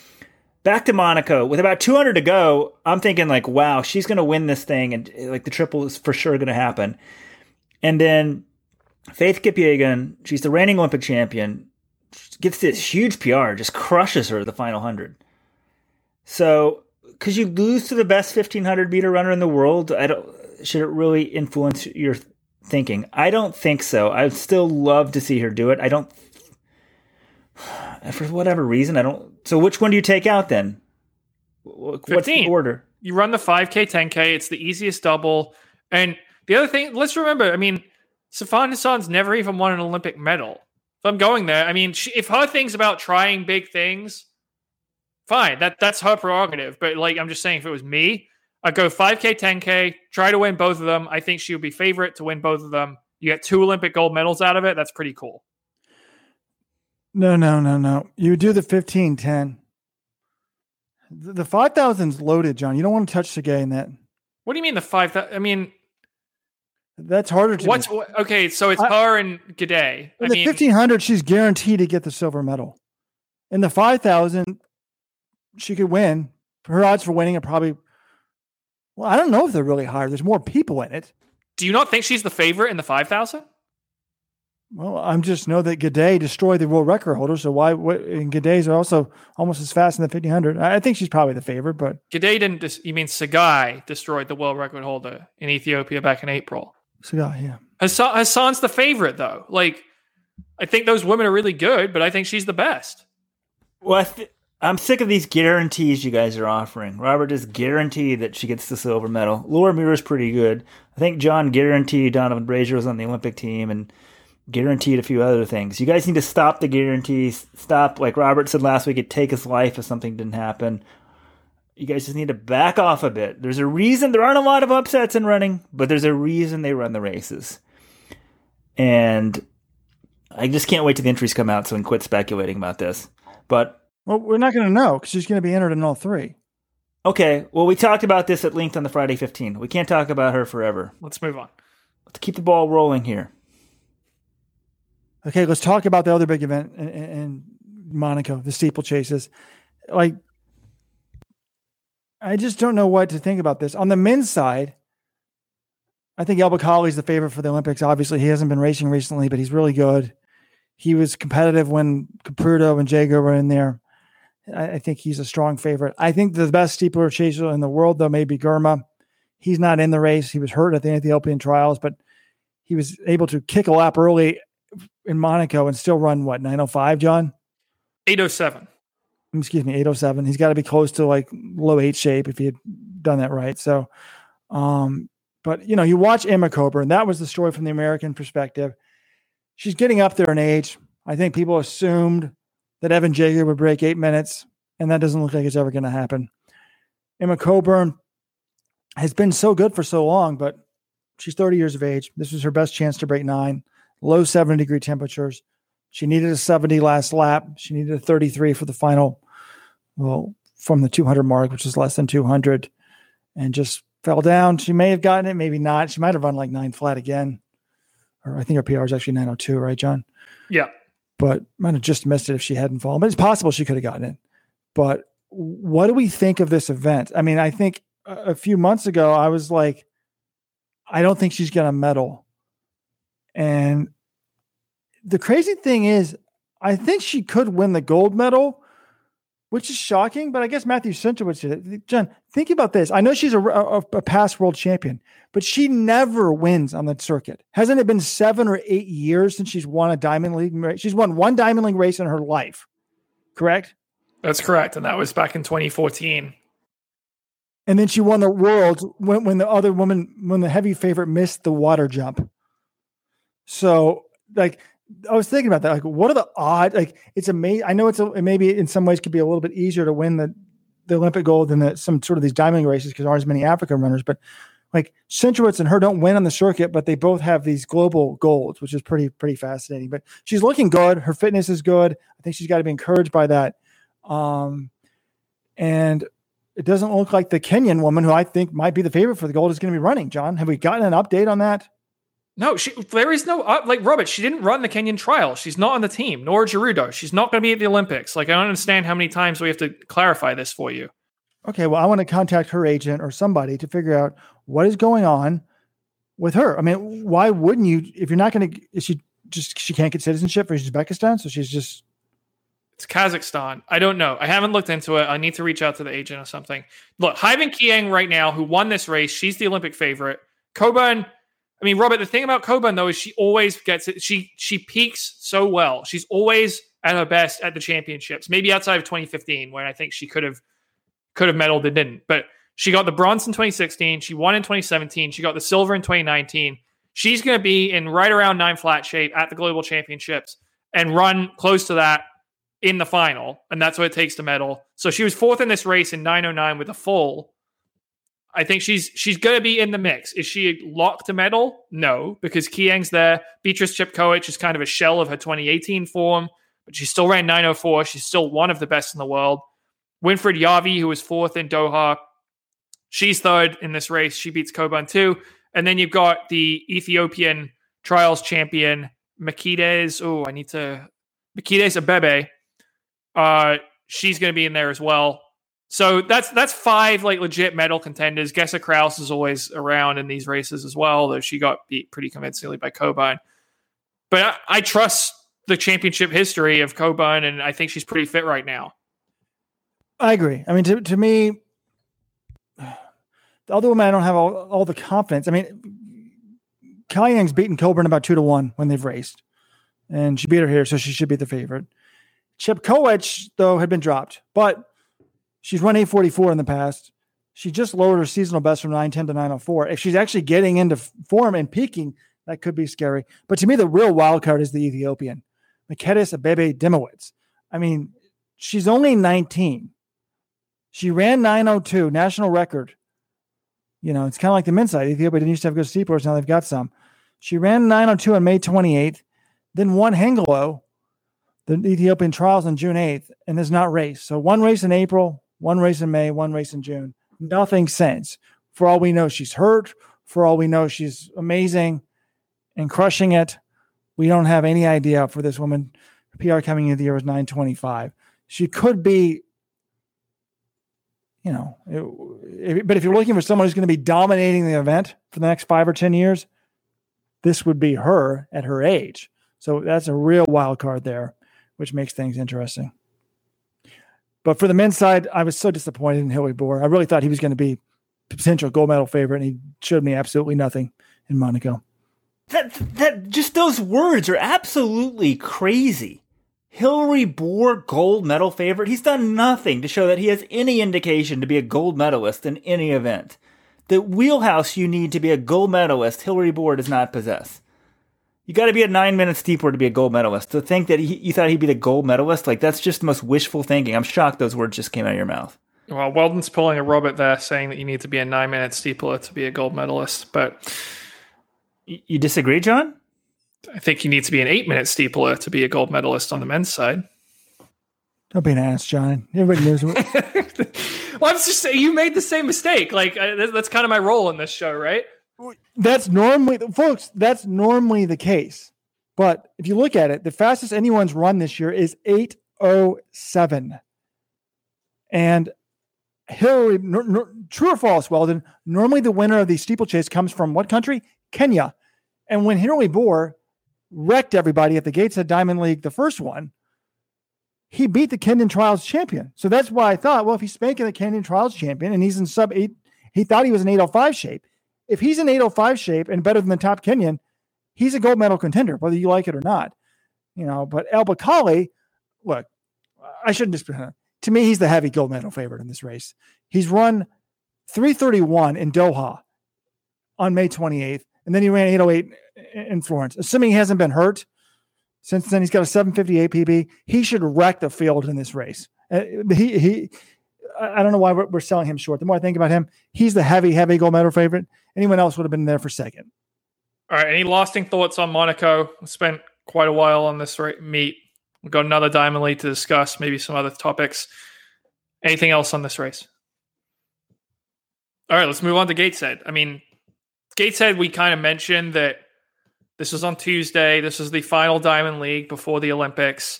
Back to Monaco with about 200 to go. I'm thinking like, wow, she's going to win this thing, and like the triple is for sure going to happen. And then Faith Kipyegon, she's the reigning Olympic champion, gets this huge PR, just crushes her the final hundred. So, because you lose to the best 1500 meter runner in the world, I don't should it really influence your thinking? I don't think so. I'd still love to see her do it. I don't, for whatever reason, I don't. So which one do you take out then? What's 15. the order? You run the 5K, 10K. It's the easiest double. And the other thing, let's remember, I mean, Sifan Hassan's never even won an Olympic medal. If I'm going there, I mean, she, if her thing's about trying big things, fine. That that's her prerogative. But like, I'm just saying, if it was me, I go 5K, 10K, try to win both of them. I think she would be favorite to win both of them. You get two Olympic gold medals out of it. That's pretty cool. No, no, no, no. You do the 15 10. The, 5,000's loaded, John. You don't want to touch Tsegay in that. What do you mean the 5,000? I mean, that's harder to What's okay? So it's I, her and Gidey. In I the 1500, she's guaranteed to get the silver medal. In the 5000, she could win. Her odds for winning are probably well, I don't know if they're really higher. There's more people in it. Do you not think she's the favorite in the 5,000? Well, I'm just know that Gidey destroyed the world record holder. So why? What, and Gidey's are also almost as fast in the 1500. I think she's probably the favorite, but Gidey didn't. Dis- you mean Tsegay destroyed the world record holder in Ethiopia back in April? Tsegay, yeah. Hassan, Hassan's the favorite though. Like, I think those women are really good, but I think she's the best. Well, I, th- I'm sick of these guarantees you guys are offering. Robert is guaranteed that she gets the silver medal. Laura Muir's pretty good. I think John guaranteed Donovan Brazier was on the Olympic team and guaranteed a few other things. You guys need to stop the guarantees. Stop, like Robert said last week, it'd take his life if something didn't happen. You guys just need to back off a bit. There's a reason there aren't a lot of upsets in running, but there's a reason they run the races. And I just can't wait till the entries come out so we can quit speculating about this. But well, we're not going to know because she's going to be entered in all three. Okay. Well, we talked about this at length on the Friday 15. We can't talk about her forever. Let's move on. Let's keep the ball rolling here. Okay, let's talk about the other big event in, in Monaco, the steeplechases. Like, I just don't know what to think about this. On the men's side, I think El is the favorite for the Olympics. Obviously, he hasn't been racing recently, but he's really good. He was competitive when Kipruto and Jager were in there. I, I, think he's a strong favorite. I think the best steeplechaser in the world, though, may be Girma. He's not in the race. He was hurt at the Ethiopian trials, but he was able to kick a lap early in Monaco and still run what 905, John? 807. Excuse me, 807. He's got to be close to like low eight shape if he had done that right. So, um, but you know, you watch Emma Coburn. That was the story from the American perspective. She's getting up there in age. I think people assumed that Evan Jager would break eight minutes, and that doesn't look like it's ever going to happen. Emma Coburn has been so good for so long, but she's 30 years of age. This was her best chance to break nine, low 70 degree temperatures. She needed a 70 last lap. She needed a 33 for the final, well, from the 200 mark, which is less than 200, and just fell down. She may have gotten it, maybe not. She might have run like nine flat again. Or I think her PR is actually 902, right, John? Yeah. But might have just missed it if she hadn't fallen. But it's possible she could have gotten it. But what do we think of this event? I mean, I think a few months ago, I was like, I don't think she's going to medal. And the crazy thing is, I think she could win the gold medal, which is shocking. But I guess Matthew Centrowitz did it. John, think about this. I know she's a, a, a, past world champion, but she never wins on the circuit. Hasn't it been seven or eight years since she's won a Diamond League race? She's won one Diamond League race in her life, correct? That's correct. And that was back in 2014. And then she won the world when, when the other woman, when the heavy favorite missed the water jump. So, like, I was thinking about that. Like, what are the odds? Like, it's amazing. I know it's a, maybe in some ways could be a little bit easier to win the, the Olympic gold than the, some sort of these diamond races because there aren't as many African runners. But like Centrowitz and her don't win on the circuit, but they both have these global golds, which is pretty pretty fascinating. But she's looking good. Her fitness is good. I think she's got to be encouraged by that. Um, and it doesn't look like the Kenyan woman, who I think might be the favorite for the gold, is going to be running. John, have we gotten an update on that? No, she, there is no uh, like Robert. She didn't run the Kenyan trial. She's not on the team. Nor Jeruto. She's not going to be at the Olympics. Like I don't understand how many times we have to clarify this for you. Okay, well, I want to contact her agent or somebody to figure out what is going on with her. I mean, why wouldn't you? If you're not going to, is she just she can't get citizenship for Uzbekistan, so she's just it's Kazakhstan. I don't know. I haven't looked into it. I need to reach out to the agent or something. Look, Hyvin Kiyeng right now, who won this race, she's the Olympic favorite. Coburn, I mean, Robert, the thing about Coburn though is she always gets it. She she peaks so well. She's always at her best at the championships. Maybe outside of 2015, when I think she could have could have medaled and didn't. But she got the bronze in 2016. She won in 2017. She got the silver in 2019. She's going to be in right around nine flat shape at the global championships and run close to that in the final, and that's what it takes to medal. So she was fourth in this race in 909 with a full. I think she's she's going to be in the mix. Is she locked to medal? No, because Kiyeng's there. Beatrice Chepkoech is kind of a shell of her 2018 form, but she still ran 904. She's still one of the best in the world. Winfred Yavi, who was fourth in Doha, she's third in this race. She beats Coburn too. And then you've got the Ethiopian trials champion, Mekides. Oh, I need to. Mekides Abebe uh, she's going to be in there as well. So that's that's five like legit medal contenders. Gesa Krause is always around in these races as well, though she got beat pretty convincingly by Coburn. But I, I trust the championship history of Coburn, and I think she's pretty fit right now. I agree. I mean, to, to me, the other woman, I don't have all, all the confidence. I mean, Kiyeng's beaten Coburn about two to one when they've raced, and she beat her here, so she should be the favorite. Chepkoech, though, had been dropped, but she's run 844 in the past. She just lowered her seasonal best from 910 to 904. If she's actually getting into form and peaking, that could be scary. But to me, the real wild card is the Ethiopian, Maketis Abebe Dimowitz. I mean, she's only 19. She ran 902, national record. You know, it's kind of like the men's side. Ethiopia didn't used to have good steeplers. Now they've got some. She ran 902 on May 28th, then won Hengelo the Ethiopian trials on June 8th and has not raced. So one race in April, one race in May, one race in June. Nothing since. For all we know, she's hurt. For all we know, she's amazing and crushing it. We don't have any idea for this woman. Her PR coming into the year was 925. She could be, you know, it, but if you're looking for someone who's going to be dominating the event for the next five or 10 years, this would be her at her age. So that's a real wild card there which makes things interesting. But for the men's side, I was so disappointed in Hilly Bor. I really thought he was going to be a potential gold medal favorite, and he showed me absolutely nothing in Monaco. That that just those words are absolutely crazy. Hillary Bor gold medal favorite? He's done nothing to show that he has any indication to be a gold medalist in any event. The wheelhouse you need to be a gold medalist, Hillary Bor does not possess. You got to be a nine minute steeper to be a gold medalist. To think that he, you thought he'd be the gold medalist, like that's just the most wishful thinking. I'm shocked those words just came out of your mouth. Well, Weldon's pulling a Robert there, saying that you need to be a nine minute steepler to be a gold medalist. But you, you disagree, John? I think you need to be an eight minute steepler to be a gold medalist on the men's side. Don't be an ass, John. Everybody knows. What- well, I'm just saying you made the same mistake. Like uh, that's kind of my role in this show, right? That's normally, folks. That's normally the case. But if you look at it, the fastest anyone's run this year is eight oh seven, and Hillary. true or false, Weldon? Normally, the winner of the steeplechase comes from what country? Kenya. And when Hillary Bor wrecked everybody at the gates Gateshead Diamond League, the first one, he beat the Kenyan Trials champion. So that's why I thought, well, if he's spanking the Kenyan Trials champion and he's in sub eight, he thought he was in 805 shape. If he's in 805 shape and better than the top Kenyan, he's a gold medal contender, whether you like it or not. You know, but El Bakkali, look, I shouldn't just to me, he's the heavy gold medal favorite in this race. He's run 331 in Doha on May 28th, and then he ran 808 in Florence. Assuming he hasn't been hurt since then, he's got a 758 PB. He should wreck the field in this race. Uh, he he. I don't know why we're, we're selling him short. The more I think about him, he's the heavy, heavy gold medal favorite. Anyone else would have been there for second. All right. Any lasting thoughts on Monaco? We spent quite a while on this meet. We've got another Diamond League to discuss, maybe some other topics. Anything else on this race? All right, let's move on to Gateshead. I mean, Gateshead, we kind of mentioned that this was on Tuesday. This was the final Diamond League before the Olympics.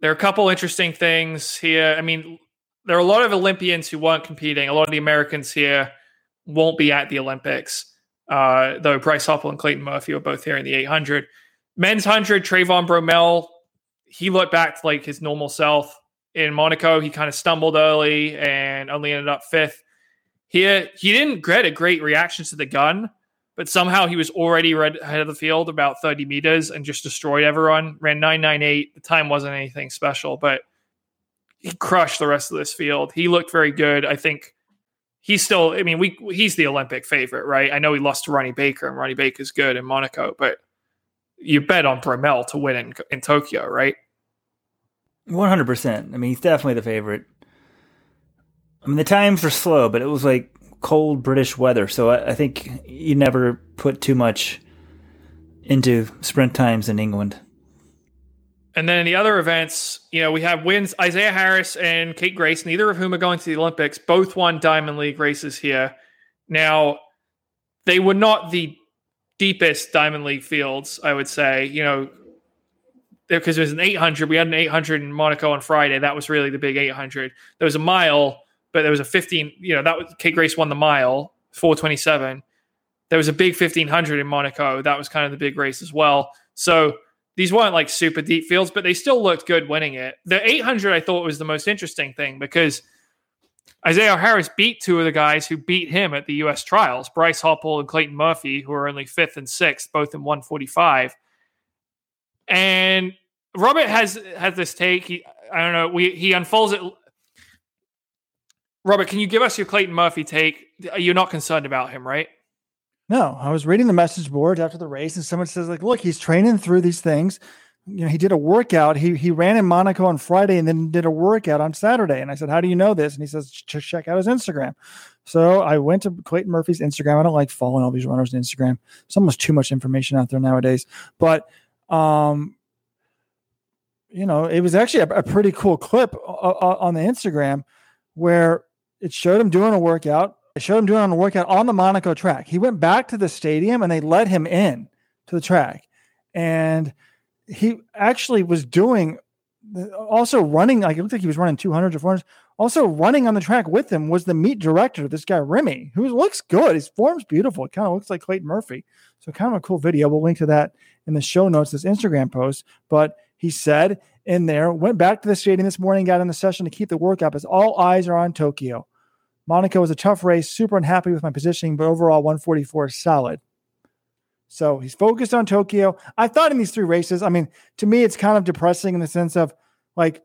There are a couple interesting things here. I mean, there are a lot of Olympians who weren't competing. A lot of the Americans here won't be at the Olympics, uh, though Bryce Hoppel and Clayton Murphy were both here in the 800. Men's 100, Trayvon Bromell, he looked back to like his normal self. In Monaco, he kind of stumbled early and only ended up fifth. Here, he didn't get a great reaction to the gun, but somehow he was already ahead of the field about 30 meters and just destroyed everyone. Ran 998. The time wasn't anything special, but he crushed the rest of this field. He looked very good. I think he's still, I mean, we he's the Olympic favorite, right? I know he lost to Ronnie Baker, and Ronnie Baker's good in Monaco, but you bet on Bromell to win in, in Tokyo, right? One hundred percent. I mean, he's definitely the favorite. I mean, the times were slow, but it was like cold British weather, so I, I think you never put too much into sprint times in England. And then in the other events, you know, we have wins Isaiah Harris and Kate Grace, neither of whom are going to the Olympics. Both won Diamond League races here. Now, they were not the deepest Diamond League fields, I would say. You know, because it was an 800. We had an 800 in Monaco on Friday. That was really the big 800. There was a mile, but there was a 15. You know, that was Kate Grace won the mile, 427. There was a big 1500 in Monaco. That was kind of the big race as well. So these weren't like super deep fields, but they still looked good winning it. The 800 I thought was the most interesting thing because Isaiah Harris beat two of the guys who beat him at the U.S. trials, Bryce Hoppel and Clayton Murphy, who are only fifth and sixth, both in 145. And Robert has has this take. He, I don't know. We he unfolds it. Robert, can you give us your Clayton Murphy take? You're not concerned about him, right? No, I was reading the message boards after the race, and someone says, like, look, he's training through these things. You know, he did a workout. He he ran in Monaco on Friday and then did a workout on Saturday. And I said, How do you know this? And he says, just check out his Instagram. So I went to Clayton Murphy's Instagram. I don't like following all these runners on Instagram. It's almost too much information out there nowadays. But um, you know, it was actually a, a pretty cool clip on the Instagram where it showed him doing a workout. It showed him doing a workout on the Monaco track. He went back to the stadium and they let him in to the track. And he actually was doing also running, like it looked like he was running 200 or 400. Also running on the track with him was the meet director, this guy Remy, who looks good. His form's beautiful. It kind of looks like Clayton Murphy. So kind of a cool video. We'll link to that in the show notes, this Instagram post. But he said in there, went back to the stadium this morning, got in the session to keep the workout as all eyes are on Tokyo. Monaco was a tough race, super unhappy with my positioning, but overall 144 is solid. So he's focused on Tokyo. I thought in these three races, I mean, to me, it's kind of depressing in the sense of like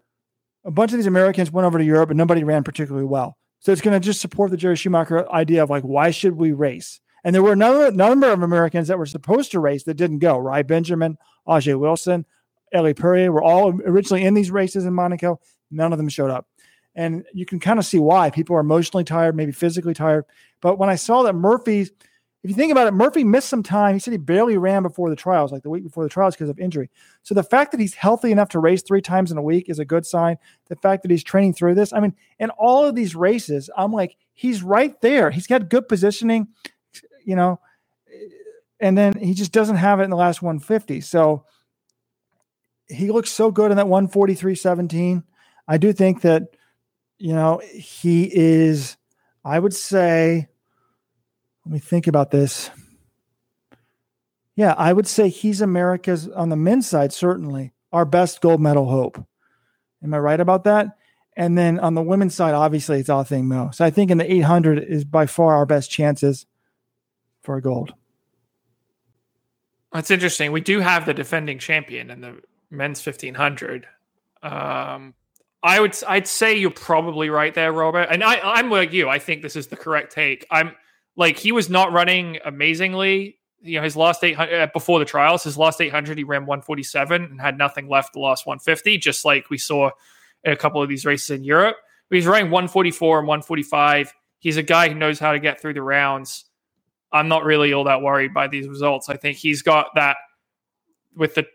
a bunch of these Americans went over to Europe and nobody ran particularly well. So it's going to just support the Jerry Schumacher idea of like, why should we race? And there were another number of Americans that were supposed to race that didn't go. Rai Benjamin, Ajeé Wilson, Ellie Purrier were all originally in these races in Monaco. None of them showed up. And you can kind of see why people are emotionally tired, maybe physically tired. But when I saw that Murphy, if you think about it, Murphy missed some time. He said he barely ran before the trials, like the week before the trials because of injury. So the fact that he's healthy enough to race three times in a week is a good sign. The fact that he's training through this, I mean, in all of these races, I'm like, he's right there. He's got good positioning, you know, and then he just doesn't have it in the last 150. So he looks so good in that 143.17. I do think that, you know, he is, I would say, let me think about this. Yeah, I would say he's America's, on the men's side, certainly our best gold medal hope. Am I right about that? And then on the women's side, obviously, it's Athing Mu. So I think in the 800 is by far our best chances for gold. That's interesting. We do have the defending champion in the men's 1500. Um, I would I'd say you're probably right there, Robert. And I I'm like you. I think this is the correct take. I'm like he was not running amazingly. You know, his last 800 uh, before the trials, his last 800 he ran 147 and had nothing left the last 150, just like we saw in a couple of these races in Europe. But he's running 144 and 145. He's a guy who knows how to get through the rounds. I'm not really all that worried by these results. I think he's got that with the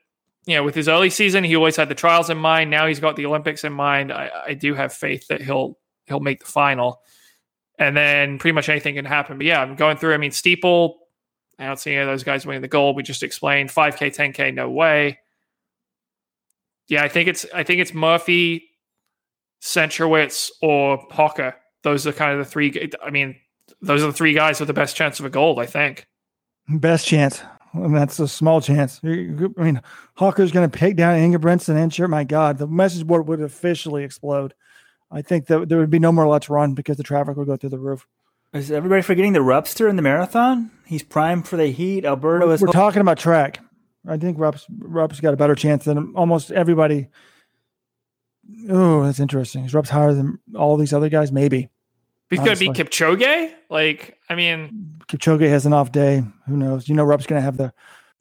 you know, with his early season, he always had the trials in mind. Now he's got the Olympics in mind. I, I do have faith that he'll he'll make the final, and then pretty much anything can happen. But yeah, I'm going through. I mean, steeple. I don't see any of those guys winning the gold. We just explained 5K, 10K, no way. Yeah, I think it's I think it's Murphy, Centrowitz, or Hocker. Those are kind of the three. I mean, those are the three guys with the best chance of a gold. I think. Best chance. Mean, that's a small chance. I mean, Hocker's going to pick down Ingebrigtsen and Hinscher. My God, the message board would officially explode. I think that there would be no more let's run because the traffic would go through the roof. Is everybody forgetting the Rupster in the marathon? He's primed for the heat. Alberto We're, is. we're talking about track. I think Rupp's, Rupp's got a better chance than almost everybody. Oh, that's interesting. Is Rupp's higher than all these other guys? Maybe. He's going to be Honestly. Kipchoge. Like, I mean, Kipchoge has an off day. Who knows? You know, Rupp's going to have the.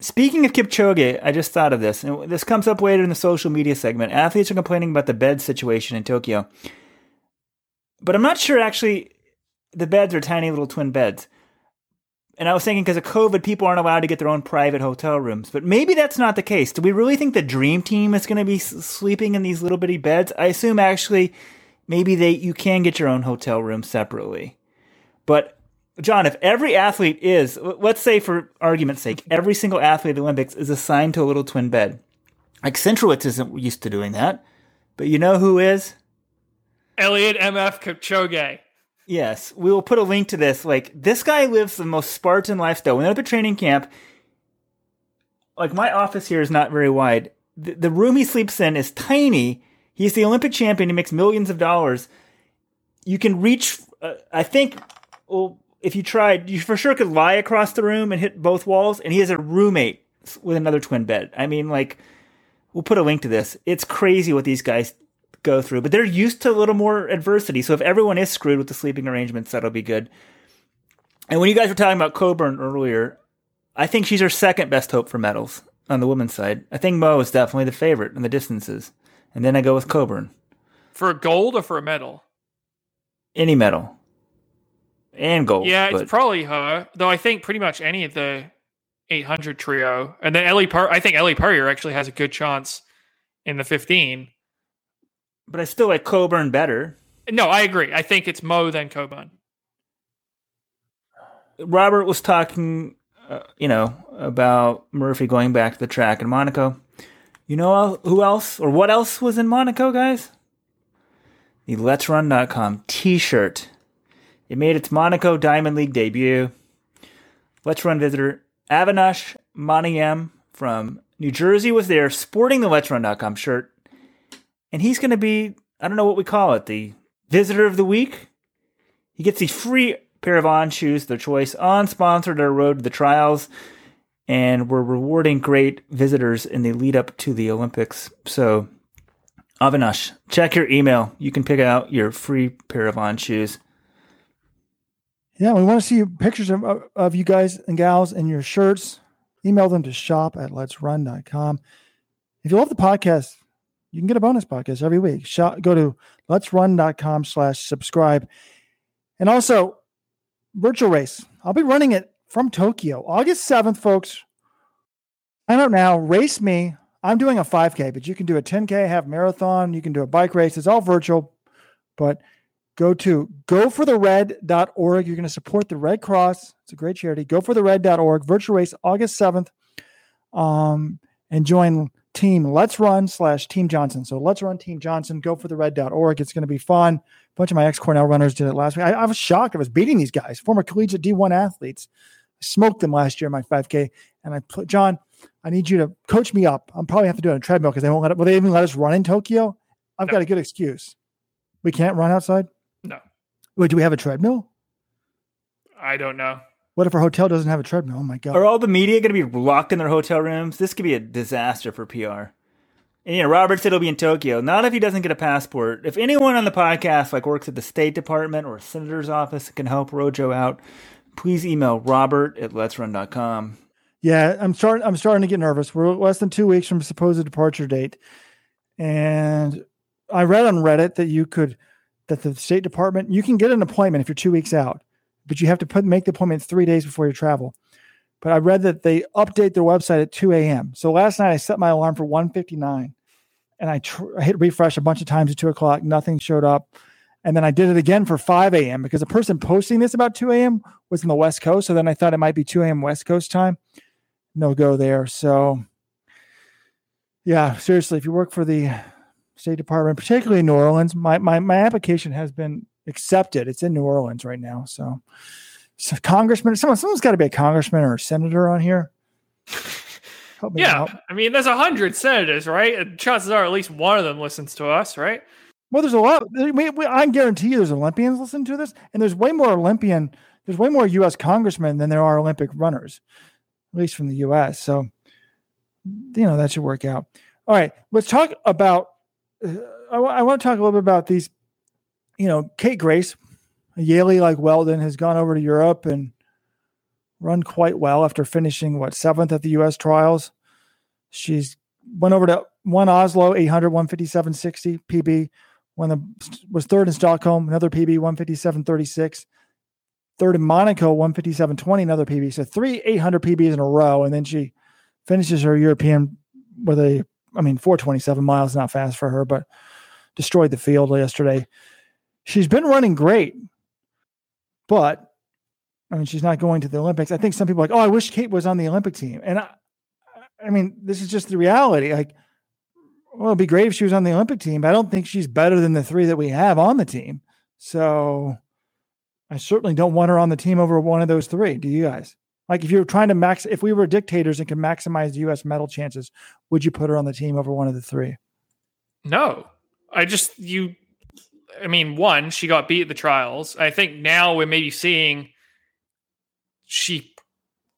Speaking of Kipchoge, I just thought of this, and this comes up later in the social media segment. Athletes are complaining about the bed situation in Tokyo, but I'm not sure actually the beds are tiny little twin beds. And I was thinking because of COVID, people aren't allowed to get their own private hotel rooms. But maybe that's not the case. Do we really think the dream team is going to be sleeping in these little bitty beds? I assume actually maybe they you can get your own hotel room separately. But John, if every athlete is, let's say for argument's sake, every single athlete at the Olympics is assigned to a little twin bed. Like Centrowitz isn't used to doing that, but you know who is? Eliud MF Kipchoge. Yes, we will put a link to this. Like this guy lives the most Spartan lifestyle. When they're at the training camp, like my office here is not very wide. The, the room he sleeps in is tiny. He's the Olympic champion. He makes millions of dollars. You can reach. Uh, I think. Well, if you tried, you for sure could lie across the room and hit both walls. And he has a roommate with another twin bed. I mean, like, we'll put a link to this. It's crazy what these guys go through, but they're used to a little more adversity. So if everyone is screwed with the sleeping arrangements, that'll be good. And when you guys were talking about Coburn earlier, I think she's our second best hope for medals on the women's side. I think Mu is definitely the favorite in the distances. And then I go with Coburn. For gold or for a medal? Any medal. And gold. Yeah, it's but- probably her. Though I think pretty much any of the 800 trio, and then Ellie. Pur- I think Ellie Purrier actually has a good chance in the 15. but I still like Coburn better. No, I agree. I think it's Mu than Coburn. Robert was talking, uh, you know, about Murphy going back to the track in Monaco. You know who else or what else was in Monaco, guys? The Let'sRun.com T-shirt. It made its Monaco Diamond League debut. Let's Run visitor Avinash Maniyam from New Jersey was there, sporting the Let'sRun.com shirt, and he's going to be I don't know what we call it, the visitor of the week. He gets these free pair of on shoes, their choice, on sponsored our road to the trials. And we're rewarding great visitors in the lead up to the Olympics. So, Avinash, check your email. You can pick out your free pair of on shoes. Yeah, we want to see pictures of, of you guys and gals in your shirts. Email them to shop at letsrun.com. If you love the podcast, you can get a bonus podcast every week. Shop, go to letsrun.com slash subscribe. And also, virtual race. I'll be running it from Tokyo, August 7th, folks. Sign up now. Race me. I'm doing a 5K, but you can do a 10K, half marathon. You can do a bike race. It's all virtual, but go to goforthered.org. You're going to support the Red Cross. It's a great charity. Goforthered.org. Virtual race August 7th. Um, and join team Let's Run slash Team Johnson. So Let's Run Team Johnson. Go for the red.org. It's going to be fun. A bunch of my ex Cornell runners did it last week. I, I was shocked. I was beating these guys, former collegiate D1 athletes. I smoked them last year in my 5K. And I put, John, I need you to coach me up. I'm probably have to do it on a treadmill because they won't let it. Will they even let us run in Tokyo? I've No. got a good excuse. We can't run outside. No, Wait, do we have a treadmill? I don't know. What if our hotel doesn't have a treadmill? Oh my god! Are all the media going to be locked in their hotel rooms? This could be a disaster for PR. And you know, Robert said he'll be in Tokyo. Not if he doesn't get a passport. If anyone on the podcast like works at the State Department or a senator's office can help Rojo out, please email Robert at letsrun.com. Yeah, I'm starting. I'm starting to get nervous. We're less than two weeks from supposed departure date, and I read on Reddit that you could, that the State Department, you can get an appointment if you're two weeks out, but you have to put make the appointment three days before you travel. But I read that they update their website at 2 a.m. So last night I set my alarm for 1:59, and I, tr- I hit refresh a bunch of times at two o'clock. Nothing showed up, and then I did it again for 5 a.m. because the person posting this about 2 a.m. was in the West Coast. So then I thought it might be 2 a.m. West Coast time no go there. So, yeah, seriously, if you work for the State Department, particularly in New Orleans, my my my application has been accepted. It's in New Orleans right now. So, so congressman, someone someone's got to be a congressman or a senator on here. Help me Yeah, out. I mean, there's a hundred senators, right? Chances are at least one of them listens to us, right? Well, there's a lot. We, we, I guarantee you, there's Olympians listening to this, and there's way more Olympian. There's way more U.S. congressmen than there are Olympic runners, at least from the U.S. So, you know, that should work out. All right, let's talk about. Uh, I, want to talk a little bit about these. You know, Kate Grace, a Yaley like Weldon, has gone over to Europe and run quite well after finishing what seventh at the U.S. trials. She's went over to one Oslo 800 157 60 PB when the was third in Stockholm, another PB 157.36. Third in Monaco, 157.20, another PB. So three 800 PBs in a row, and then she finishes her European with a, I mean, 427 miles, not fast for her, but destroyed the field yesterday. She's been running great, but I mean, she's not going to the Olympics. I think some people are like, oh, I wish Kate was on the Olympic team, and I, I mean, this is just the reality. Like, well, it'd be great if she was on the Olympic team, but I don't think she's better than the three that we have on the team. So I certainly don't want her on the team over one of those three. Do you guys? Like if you were trying to max, if we were dictators and could maximize the U.S. medal chances, would you put her on the team over one of the three? No, I just you. I mean, one, she got beat at the trials. I think now we're maybe seeing she.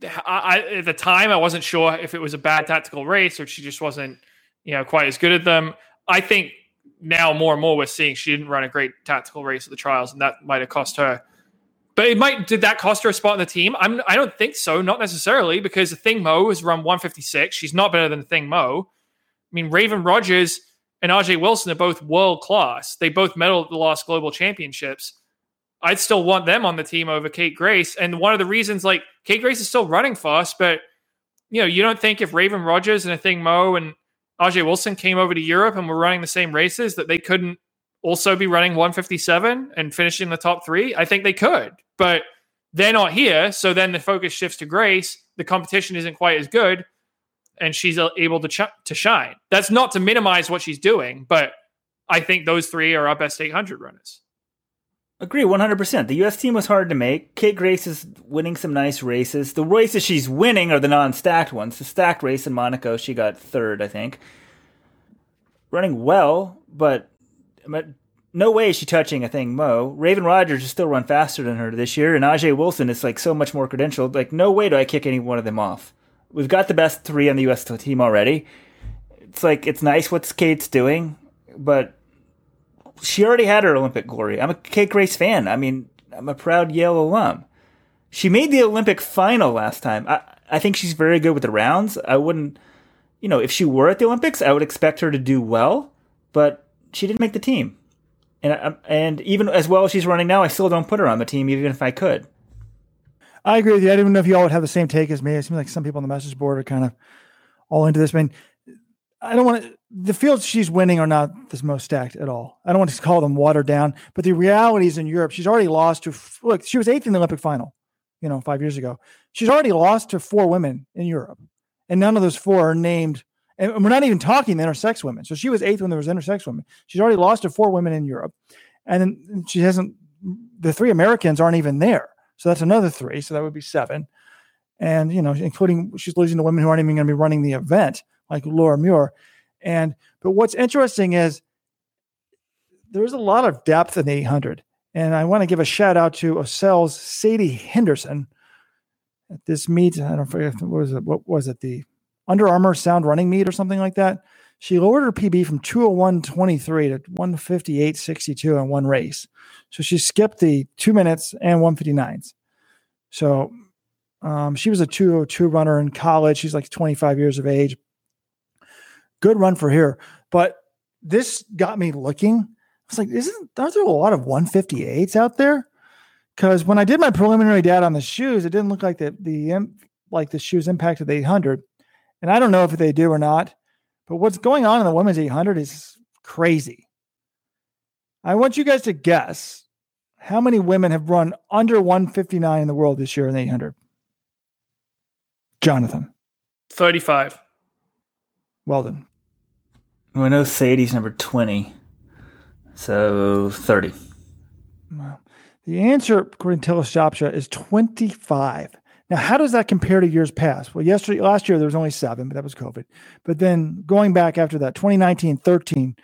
I, I at the time I wasn't sure if it was a bad tactical race or she just wasn't, you know, quite as good at them. I think now more and more we're seeing she didn't run a great tactical race at the trials, and that might have cost her. But it might did that cost her a spot in the team? I'm I don't think so, not necessarily, because Athing Mu has run 156. She's not better than Athing Mu. I mean, Raevyn Rogers and Ajeé Wilson are both world class. They both medaled at the last global championships. I'd still want them on the team over Kate Grace. And one of the reasons, like Kate Grace is still running fast, but you know, you don't think if Raevyn Rogers and Athing Mu and Ajeé Wilson came over to Europe and were running the same races that they couldn't also be running 157 and finishing the top three? I think they could, but they're not here. So then the focus shifts to Grace. The competition isn't quite as good and she's able to ch- to shine. That's not to minimize what she's doing, but I think those three are our best 800 runners. Agree 100%. The U.S. team was hard to make. Kate Grace is winning some nice races. The races she's winning are the non stacked ones. The stacked race in Monaco, she got third, I think. Running well, but, no way is she touching a thing Mo. Raevyn Rogers has still run faster than her this year, and Ajeé Wilson is like so much more credentialed. Like, no way do I kick any one of them off. we've got the best three on the U.S. team already. It's like it's nice what Kate's doing, but she already had her Olympic glory. I'm a Kate Grace fan. I mean, I'm a proud Yale alum. She made the Olympic final last time. I, I think she's very good with the rounds. I wouldn't, you know, if she were at the Olympics, I would expect her to do well, but she didn't make the team. And and even as well as she's running now, I still don't put her on the team, even if I could. I agree with you. I didn't even know if y'all would have the same take as me. It seems like some people on the message board are kind of all into this. I mean, I don't want to, the fields she's winning are not the most stacked at all. I don't want to call them watered down, but the reality is in Europe, she's already lost to, look, she was eighth in the Olympic final, you know, five years ago. She's already lost to four women in Europe, and none of those four are named. And we're not even talking intersex women. So she was eighth when there was intersex women. She's already lost to four women in Europe, and she hasn't. The three Americans aren't even there. So that's another three. So that would be seven. And, you know, including she's losing to women who aren't even going to be running the event, like Laura Muir. And, but what's interesting is there's a lot of depth in the 800. And I want to give a shout out to Ocel's Sadie Henderson at this meet. I don't forget what was it. What was it? The Under Armour Sound Running meet or something like that. She lowered her PB from 201.23 to 158.62 in one race. So she skipped the two minutes and 159s. So um, she was a 202 runner in college. She's like 25 years of age. Good run for here. But this got me looking. I was like, isn't aren't there a lot of 158s out there? Because when I did my preliminary data on the shoes, it didn't look like the the like the shoes impacted the 800. And I don't know if they do or not. But what's going on in the women's 800 is crazy. I want you guys to guess how many women have run under 159 in the world this year in the 800. Jonathan. 35. Weldon. I know Sadie's number 20. So 30. Wow. The answer, according to Tilastopaja, is 25. Now, how does that compare to years past? Well, yesterday, last year there was only seven, but that was COVID. But then going back after that, 2019, 13,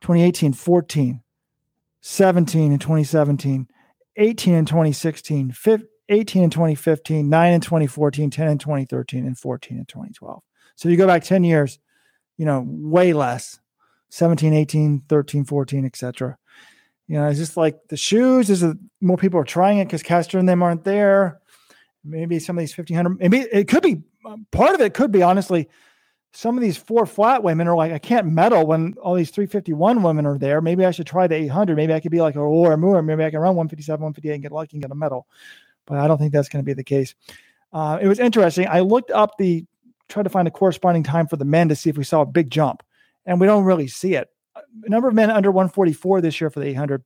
2018, 14, 17 and 2017, 18 and 2016, 18 and 2015, 9 and 2014, 10 and 2013, and 14 and 2012. So you go back 10 years, you know, way less 17, 18, 13, 14, etc. You know, it's just like the shoes is a, more people are trying it because Caster and them aren't there. Maybe some of these 1500 maybe it could be um, part of it could be honestly some of these four flat women are like i can't medal when all these 351 women are there. Maybe i should try the 800 maybe i could be like a Laura Muir maybe i can run 157 158 and get lucky and get a medal. But i don't think that's going to be the case. Uh, it was interesting. I looked up the tried to find a corresponding time for the men to see if we saw a big jump and we don't really see it a number of men under 144 this year for the 800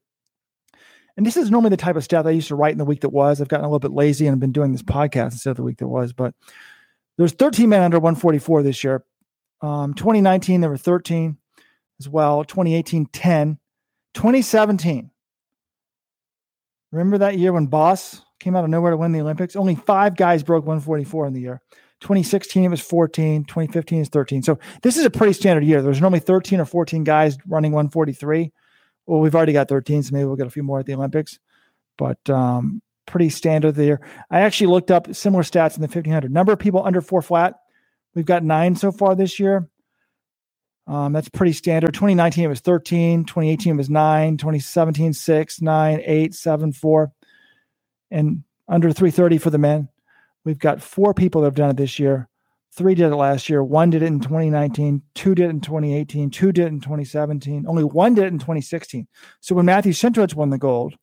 and this is normally the type of stuff I used to write in the week that was. I've gotten a little bit lazy and I've been doing this podcast instead of the week that was. But there's 13 men under 144 this year. Um, 2019 there were 13 as well. 2018 10. 2017. Remember that year when Boss came out of nowhere to win the Olympics? Only five guys broke 144 in the year. 2016 it was 14. 2015 is 13. So this is a pretty standard year. There's normally 13 or 14 guys running 143 well, we've already got 13, so maybe we'll get a few more at the Olympics. But um, pretty standard there. I actually looked up similar stats in the 1500. Number of people under four flat, we've got nine so far this year. Um, that's pretty standard. 2019 it was 13, 2018 was nine, 2017 six, nine, eight, seven, four, and under 330 for the men. We've got four people that have done it this year. Three did it last year. One did it in 2019. Two did it in 2018. Two did it in 2017. Only one did it in 2016. So when Matthew Centrowitz won the gold,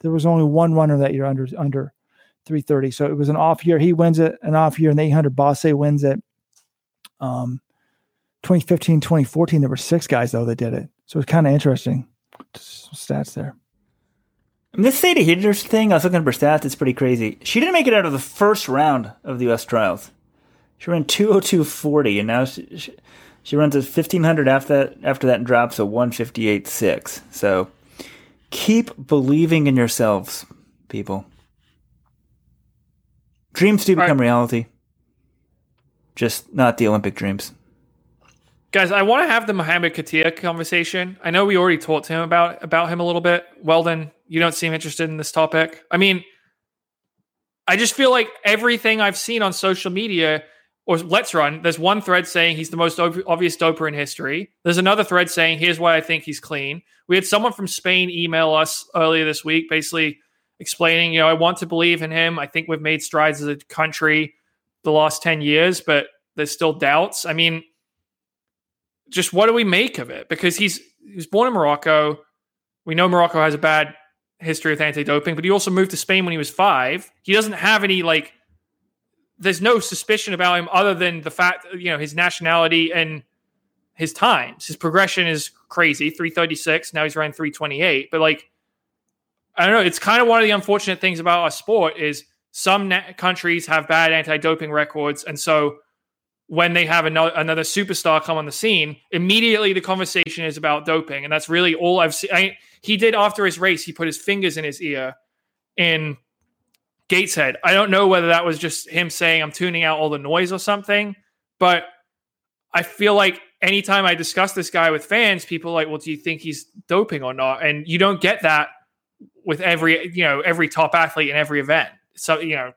there was only one runner that year under under 330. So it was an off year. He wins it. An off year. And the 800 Bosse wins it. Um, 2015, 2014, there were six guys though that did it. So it's kind of interesting. Just stats there. This Sadie Henderson thing, I was looking at her stats. It's pretty crazy. She didn't make it out of the first round of the U.S. trials. She ran 202.40, and now she, she, she runs a 1500 after that, after that and drops a 158.6. So keep believing in yourselves, people. Dreams do become right. reality, just not the Olympic dreams. Guys, I want to have the Mohamed Katir conversation. I know we already talked to him about about him a little bit. Weldon, you don't seem interested in this topic. I mean, I just feel like everything I've seen on social media or Let's Run, there's one thread saying he's the most ob- obvious doper in history. There's another thread saying, here's why I think he's clean. We had someone from Spain email us earlier this week, basically explaining, you know, I want to believe in him. I think we've made strides as a country the last 10 years, but there's still doubts. I mean, just what do we make of it? Because he's he was born in Morocco. We know Morocco has a bad history with anti-doping, but he also moved to Spain when he was five. He doesn't have any like there's no suspicion about him other than the fact you know his nationality and his times. His progression is crazy. 336. Now he's running 328. But like I don't know. It's kind of one of the unfortunate things about our sport is some na- countries have bad anti-doping records, and so when they have another, another superstar come on the scene, immediately the conversation is about doping, and that's really all I've seen. I, he did after his race. He put his fingers in his ear in Gateshead. I don't know whether that was just him saying I'm tuning out all the noise or something, but I feel like anytime I discuss this guy with fans, people are like, well, do you think he's doping or not? And you don't get that with every you know every top athlete in every event. So you know,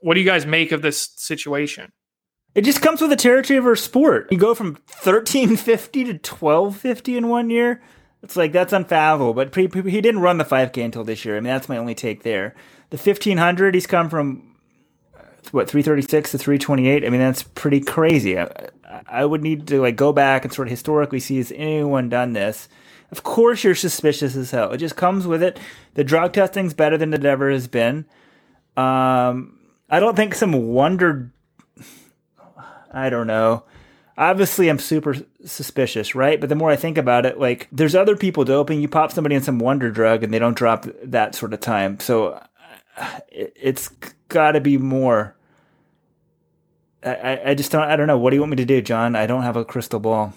what do you guys make of this situation? It just comes with the territory of our sport. You go from 1350 to 1250 in one year. It's like that's unfathomable. But he, he didn't run the 5K until this year. I mean, that's my only take there. The 1500, he's come from what 336 to 328. I mean, that's pretty crazy. I, I would need to like go back and sort of historically see has anyone done this. Of course, you're suspicious as hell. It just comes with it. The drug testing's better than it ever has been. Um, I don't think some wonder. I don't know. Obviously, I'm super suspicious, right? But the more I think about it, like there's other people doping. You pop somebody in some wonder drug, and they don't drop that sort of time. So uh, it, it's got to be more. I, I just don't. I don't know. What do you want me to do, John? I don't have a crystal ball.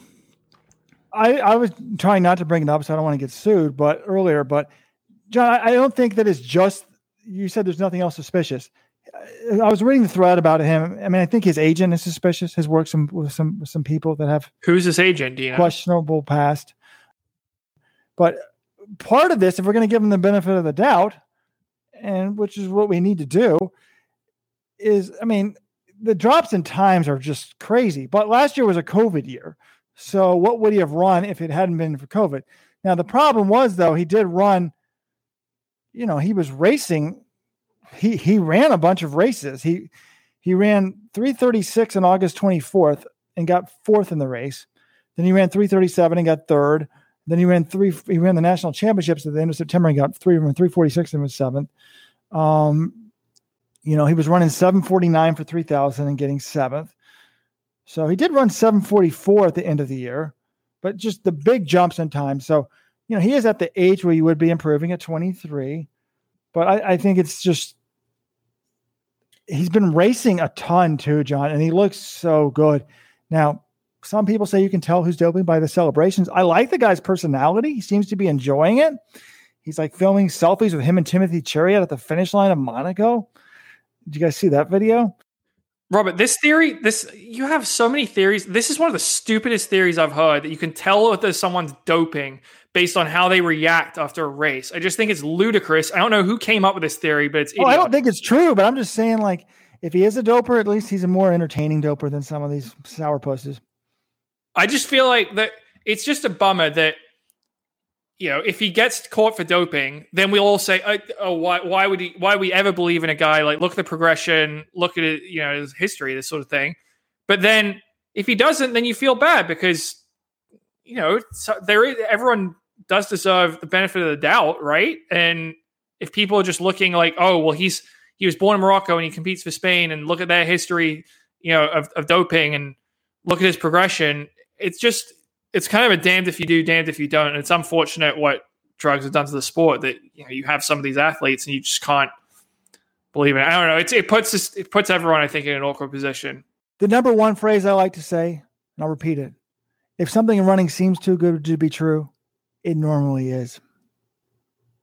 I, I was trying not to bring it up, so I don't want to get sued. But earlier, but John, I don't think that it's just. You said there's nothing else suspicious. I was reading the thread about him. I mean, I think his agent is suspicious. Has worked some with some with some people that have Who's his agent? Do you know? questionable past. But part of this, if we're going to give him the benefit of the doubt, and which is what we need to do, is I mean, the drops in times are just crazy. But last year was a COVID year. So what would he have run if it hadn't been for COVID? Now the problem was though, he did run, you know, he was racing. He he ran a bunch of races. He he ran 336 on August 24th and got fourth in the race. Then he ran 337 and got third. Then he ran three. He ran the national championships at the end of September and got three. Ran 346 and was seventh. Um, you know, he was running 749 for 3,000 and getting seventh. So he did run 744 at the end of the year, but just the big jumps in time. So, you know, he is at the age where you would be improving at 23. But I, I think it's just, he's been racing a ton too, John, and he looks so good. Now, some people say you can tell who's doping by the celebrations. I like the guy's personality. He seems to be enjoying it. He's like filming selfies with him and Timothy Cheruiyot at the finish line of Monaco. Did you guys see that video? Robert, this theory, this you have so many theories. This is one of the stupidest theories I've heard that you can tell if there's someone's doping based on how they react after a race. I just think it's ludicrous. I don't know who came up with this theory, but it's Oh, I don't think it's true, but I'm just saying, like, if he is a doper, at least he's a more entertaining doper than some of these sour pusses. I just feel like that it's just a bummer that you know if he gets caught for doping, then we'll all say, "Oh, oh why? Why would he? Why we ever believe in a guy? Like, look at the progression, look at it, you know, his history, this sort of thing." But then if he doesn't, then you feel bad because you know so there is everyone does deserve the benefit of the doubt, right? And if people are just looking like, "Oh, well, he's he was born in Morocco and he competes for Spain," and look at their history, you know, of, of doping and look at his progression it's just it's kind of a damned if you do, damned if you don't. And it's unfortunate what drugs have done to the sport that you know you have some of these athletes and you just can't believe it. I don't know. It's, it puts this, it puts everyone I think in an awkward position. The number one phrase I like to say, and I'll repeat it: if something in running seems too good to be true, it normally is.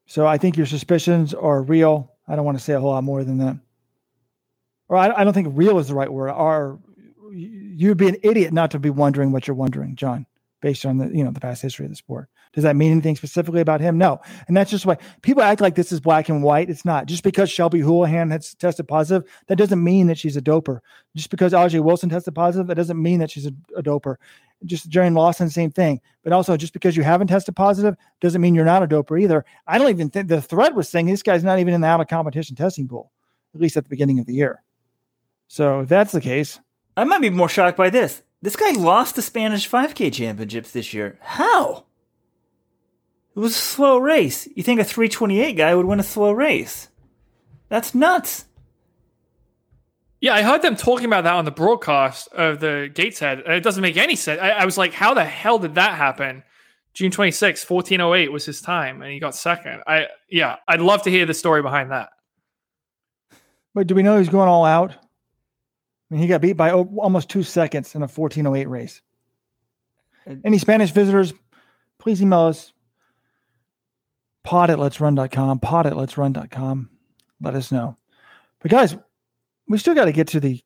So I think your suspicions are real. I don't want to say a whole lot more than that. Or I, I don't think real is the right word. Are you'd be an idiot not to be wondering what you're wondering, John. Based on the you know the past history of the sport. Does that mean anything specifically about him? No. And that's just why people act like this is black and white. It's not. Just because Shelby Houlihan has tested positive, that doesn't mean that she's a doper. Just because Ajeé Wilson tested positive, that doesn't mean that she's a, a doper. Just Jarrion Lawson, same thing. But also, just because you haven't tested positive doesn't mean you're not a doper either. I don't even think the thread was saying this guy's not even in the out of competition testing pool, at least at the beginning of the year. So if that's the case, I might be more shocked by this. This guy lost the Spanish 5K championships this year. How? It was a slow race. You think a 328 guy would win a slow race? That's nuts. Yeah, I heard them talking about that on the broadcast of the Gateshead. and It doesn't make any sense. I, I was like, how the hell did that happen? June 26, 1408 was his time, and he got second. I yeah, I'd love to hear the story behind that. but do we know he's going all out? I mean, he got beat by almost two seconds in a 1408 race. Any Spanish visitors, please email us pod at let's run.com, pod at let's run.com. Let us know. But guys, we still got to get to the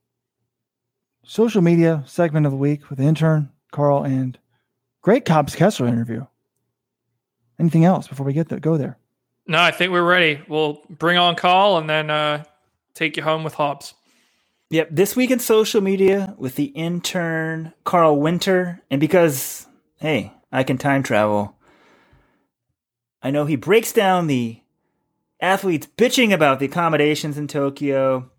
social media segment of the week with the intern, Carl, and great Hobbs Kessler interview. Anything else before we get there? Go there. No, I think we're ready. We'll bring on Carl and then uh, take you home with Hobbs. Yep, this week in social media with the intern Carl Winter, and because hey, I can time travel. I know he breaks down the athletes bitching about the accommodations in Tokyo.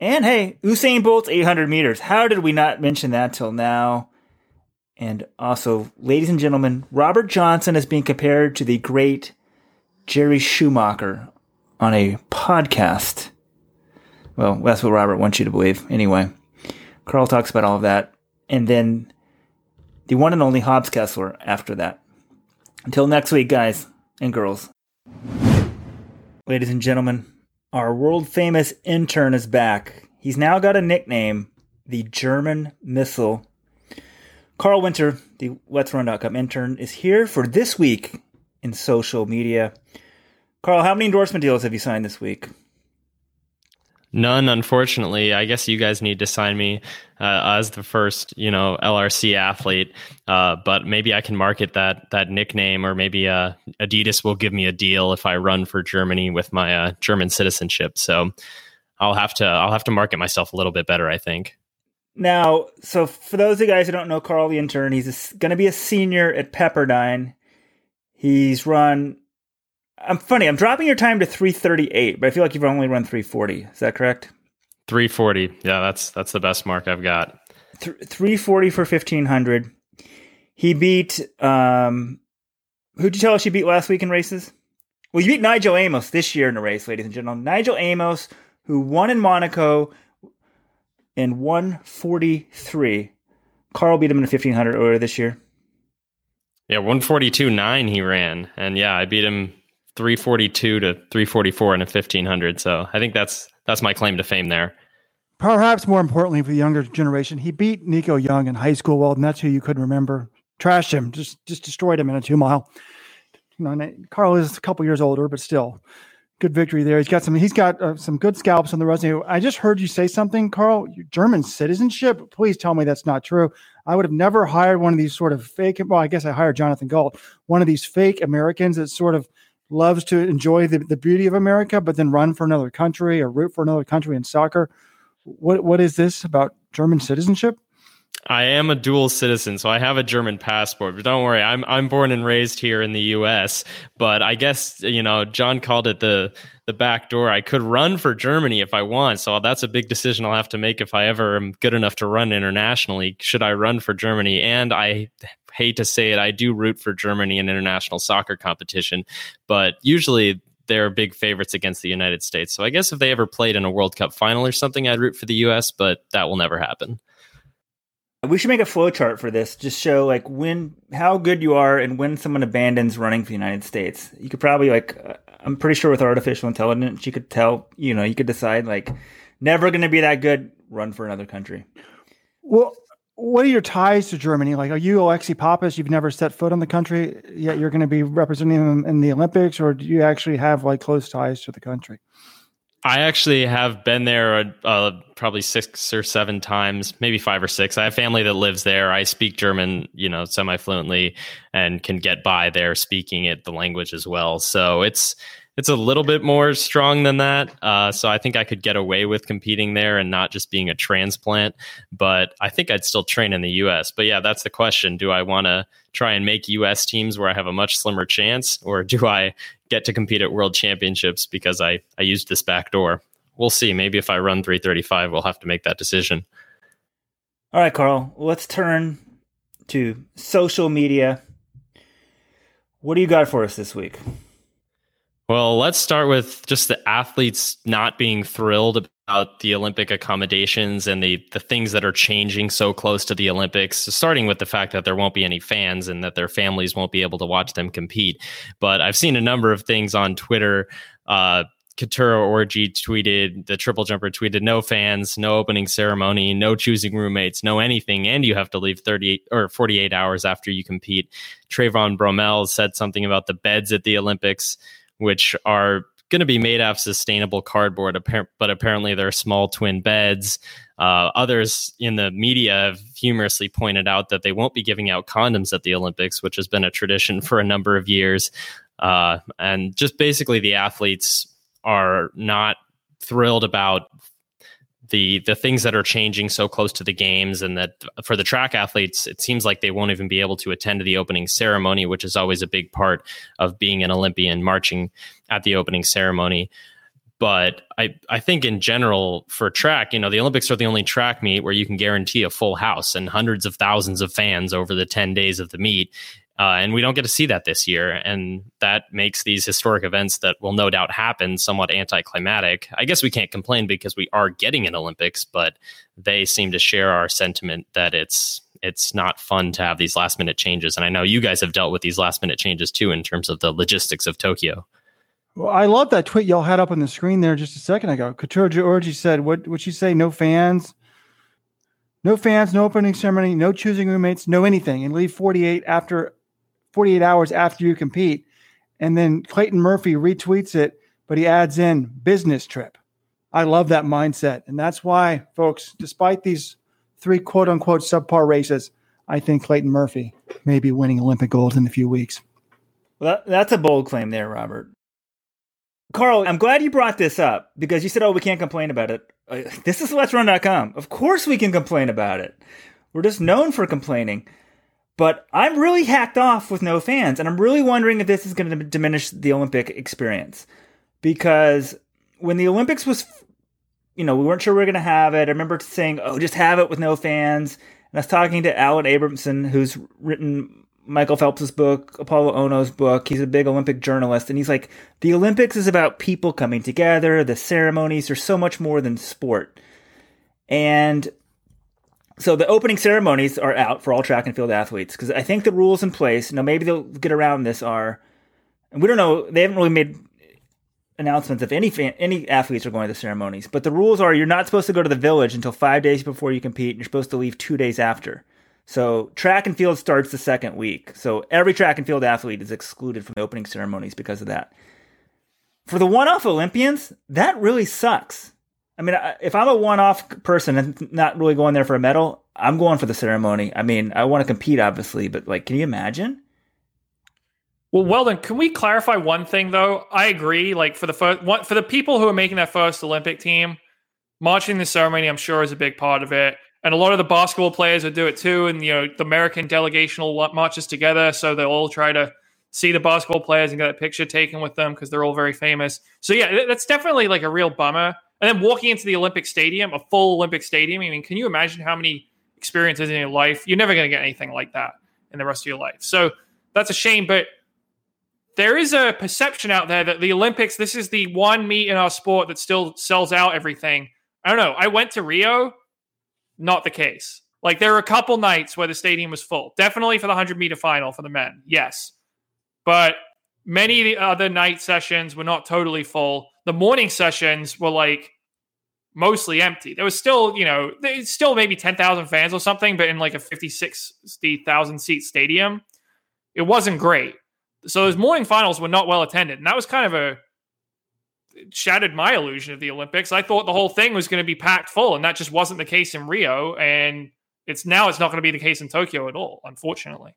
And hey, Usain Bolt's 800 meters. How did we not mention that till now? And also, ladies and gentlemen, Robert Johnson is being compared to the great Jerry Schumacher on a podcast. Well, that's what Robert wants you to believe. Anyway, Carl talks about all of that. And then the one and only Hobbs Kessler after that. Until next week, guys and girls. Ladies and gentlemen, our world famous intern is back. He's now got a nickname, the German Missile. Carl Winter, the Let's Run.com intern, is here for this week in social media. Carl, how many endorsement deals have you signed this week? None, unfortunately. I guess you guys need to sign me uh, as the first, you know, LRC athlete. Uh, but maybe I can market that that nickname, or maybe uh, Adidas will give me a deal if I run for Germany with my uh, German citizenship. So I'll have to I'll have to market myself a little bit better. I think. Now, so for those of you guys who don't know Carl the intern, he's going to be a senior at Pepperdine. He's run. I'm funny. I'm dropping your time to 338, but I feel like you've only run 340. Is that correct? 340. Yeah, that's that's the best mark I've got. Th- 340 for 1500. He beat. um Who'd you tell us you beat last week in races? Well, you beat Nijel Amos this year in a race, ladies and gentlemen. Nijel Amos, who won in Monaco in 143. Carl beat him in a 1500 earlier this year. Yeah, 142.9 he ran, and yeah, I beat him 342 to 344 in a 1500. So I think that's that's my claim to fame there. Perhaps more importantly for the younger generation, he beat Nico Young in high school. Well, and that's who you couldn't remember. Trashed him, just just destroyed him in a two mile. You know, Carl is a couple years older, but still, good victory there. He's got some. He's got uh, some good scalps on the resume. I just heard you say something, Carl. German citizenship. Please tell me that's not true. I would have never hired one of these sort of fake. Well, I guess I hired Jonathan Gault, one of these fake Americans that sort of loves to enjoy the, the beauty of America, but then run for another country or root for another country in soccer. What what is this about German citizenship? I am a dual citizen, so I have a German passport. But don't worry, I'm I'm born and raised here in the U.S. But I guess you know John called it the the back door. I could run for Germany if I want, so that's a big decision I'll have to make if I ever am good enough to run internationally. Should I run for Germany? And I hate to say it, I do root for Germany in international soccer competition, but usually they're big favorites against the United States. So I guess if they ever played in a World Cup final or something, I'd root for the U.S. But that will never happen. We should make a flow chart for this. Just show like when how good you are and when someone abandons running for the United States. You could probably like uh, I'm pretty sure with artificial intelligence you could tell, you know, you could decide like never going to be that good, run for another country. Well, what are your ties to Germany? Like, are you Alexi Pappas? You've never set foot on the country yet. You're going to be representing them in the Olympics, or do you actually have like close ties to the country? I actually have been there uh, probably six or seven times, maybe five or six. I have family that lives there. I speak German, you know, semi fluently, and can get by there speaking it the language as well. So it's it's a little bit more strong than that. Uh, so I think I could get away with competing there and not just being a transplant. But I think I'd still train in the U.S. But yeah, that's the question: Do I want to try and make U.S. teams where I have a much slimmer chance, or do I get to compete at World Championships because I I used this back door? We'll see. Maybe if I run 335, we'll have to make that decision. All right, Carl. Let's turn to social media. What do you got for us this week? Well, let's start with just the athletes not being thrilled about the Olympic accommodations and the the things that are changing so close to the Olympics. Starting with the fact that there won't be any fans and that their families won't be able to watch them compete. But I've seen a number of things on Twitter. Uh, Orji tweeted, the triple jumper tweeted, no fans, no opening ceremony, no choosing roommates, no anything, and you have to leave 38 or 48 hours after you compete. Trayvon Bromell said something about the beds at the Olympics which are going to be made out of sustainable cardboard, but apparently they're small twin beds. Uh, others in the media have humorously pointed out that they won't be giving out condoms at the Olympics, which has been a tradition for a number of years. Uh, and just basically, the athletes are not thrilled about the the things that are changing so close to the games and that for the track athletes it seems like they won't even be able to attend the opening ceremony which is always a big part of being an olympian marching at the opening ceremony but I, I think in general for track, you know, the Olympics are the only track meet where you can guarantee a full house and hundreds of thousands of fans over the 10 days of the meet. Uh, and we don't get to see that this year. And that makes these historic events that will no doubt happen somewhat anticlimactic. I guess we can't complain because we are getting an Olympics, but they seem to share our sentiment that it's it's not fun to have these last minute changes. And I know you guys have dealt with these last minute changes too in terms of the logistics of Tokyo. Well, I love that tweet y'all had up on the screen there just a second ago. Keturah Orji said, "What would you say? No fans, no fans, no opening ceremony, no choosing roommates, no anything, and leave 48 after 48 hours after you compete. And then Clayton Murphy retweets it, but he adds in business trip. I love that mindset. And that's why, folks, despite these three quote unquote subpar races, I think Clayton Murphy may be winning Olympic gold in a few weeks. Well, that's a bold claim there, Robert. Carl, I'm glad you brought this up because you said, oh, we can't complain about it. Uh, this is let's run.com. Of course we can complain about it. We're just known for complaining. But I'm really hacked off with no fans, and I'm really wondering if this is going to diminish the Olympic experience. Because when the Olympics was, you know, we weren't sure we were going to have it. I remember saying, "Oh, just have it with no fans." And I was talking to Alan Abrahamson, who's written Michael Phelps's book, Apolo Ohno's book. He's a big Olympic journalist, and he's like, "The Olympics is about people coming together. The ceremonies are so much more than sport." And so the opening ceremonies are out for all track and field athletes because I think the rules in place. Now maybe they'll get around this are, and we don't know. They haven't really made announcements if any fan, any athletes are going to the ceremonies. But the rules are you're not supposed to go to the village until five days before you compete. And you're supposed to leave two days after. So track and field starts the second week. So every track and field athlete is excluded from the opening ceremonies because of that. For the one-off Olympians, that really sucks I mean, if I'm a one-off person and not really going there for a medal, I'm going for the ceremony. I mean, I want to compete, obviously, but like, can you imagine? Well, then, can we clarify one thing though? I agree. Like for the first, one, for the people who are making that first Olympic team, marching the ceremony, I'm sure is a big part of it. And a lot of the basketball players will do it too. And you know, the American delegation will marches together, so they'll all try to see the basketball players and get a picture taken with them because they're all very famous. So yeah, that's definitely like a real bummer. And then walking into the Olympic Stadium, a full Olympic Stadium. I mean, can you imagine how many experiences in your life? You're never going to get anything like that in the rest of your life. So that's a shame. But there is a perception out there that the Olympics, this is the one meet in our sport that still sells out everything. I don't know. I went to Rio, not the case. Like there were a couple nights where the stadium was full. Definitely for the 100 meter final for the men. Yes. But many of the other night sessions were not totally full. The morning sessions were like mostly empty. There was still, you know, still maybe 10,000 fans or something, but in like a 56,000 seat stadium, it wasn't great. So those morning finals were not well attended. And that was kind of a shattered my illusion of the Olympics. I thought the whole thing was going to be packed full, and that just wasn't the case in Rio. And it's now it's not going to be the case in Tokyo at all, unfortunately.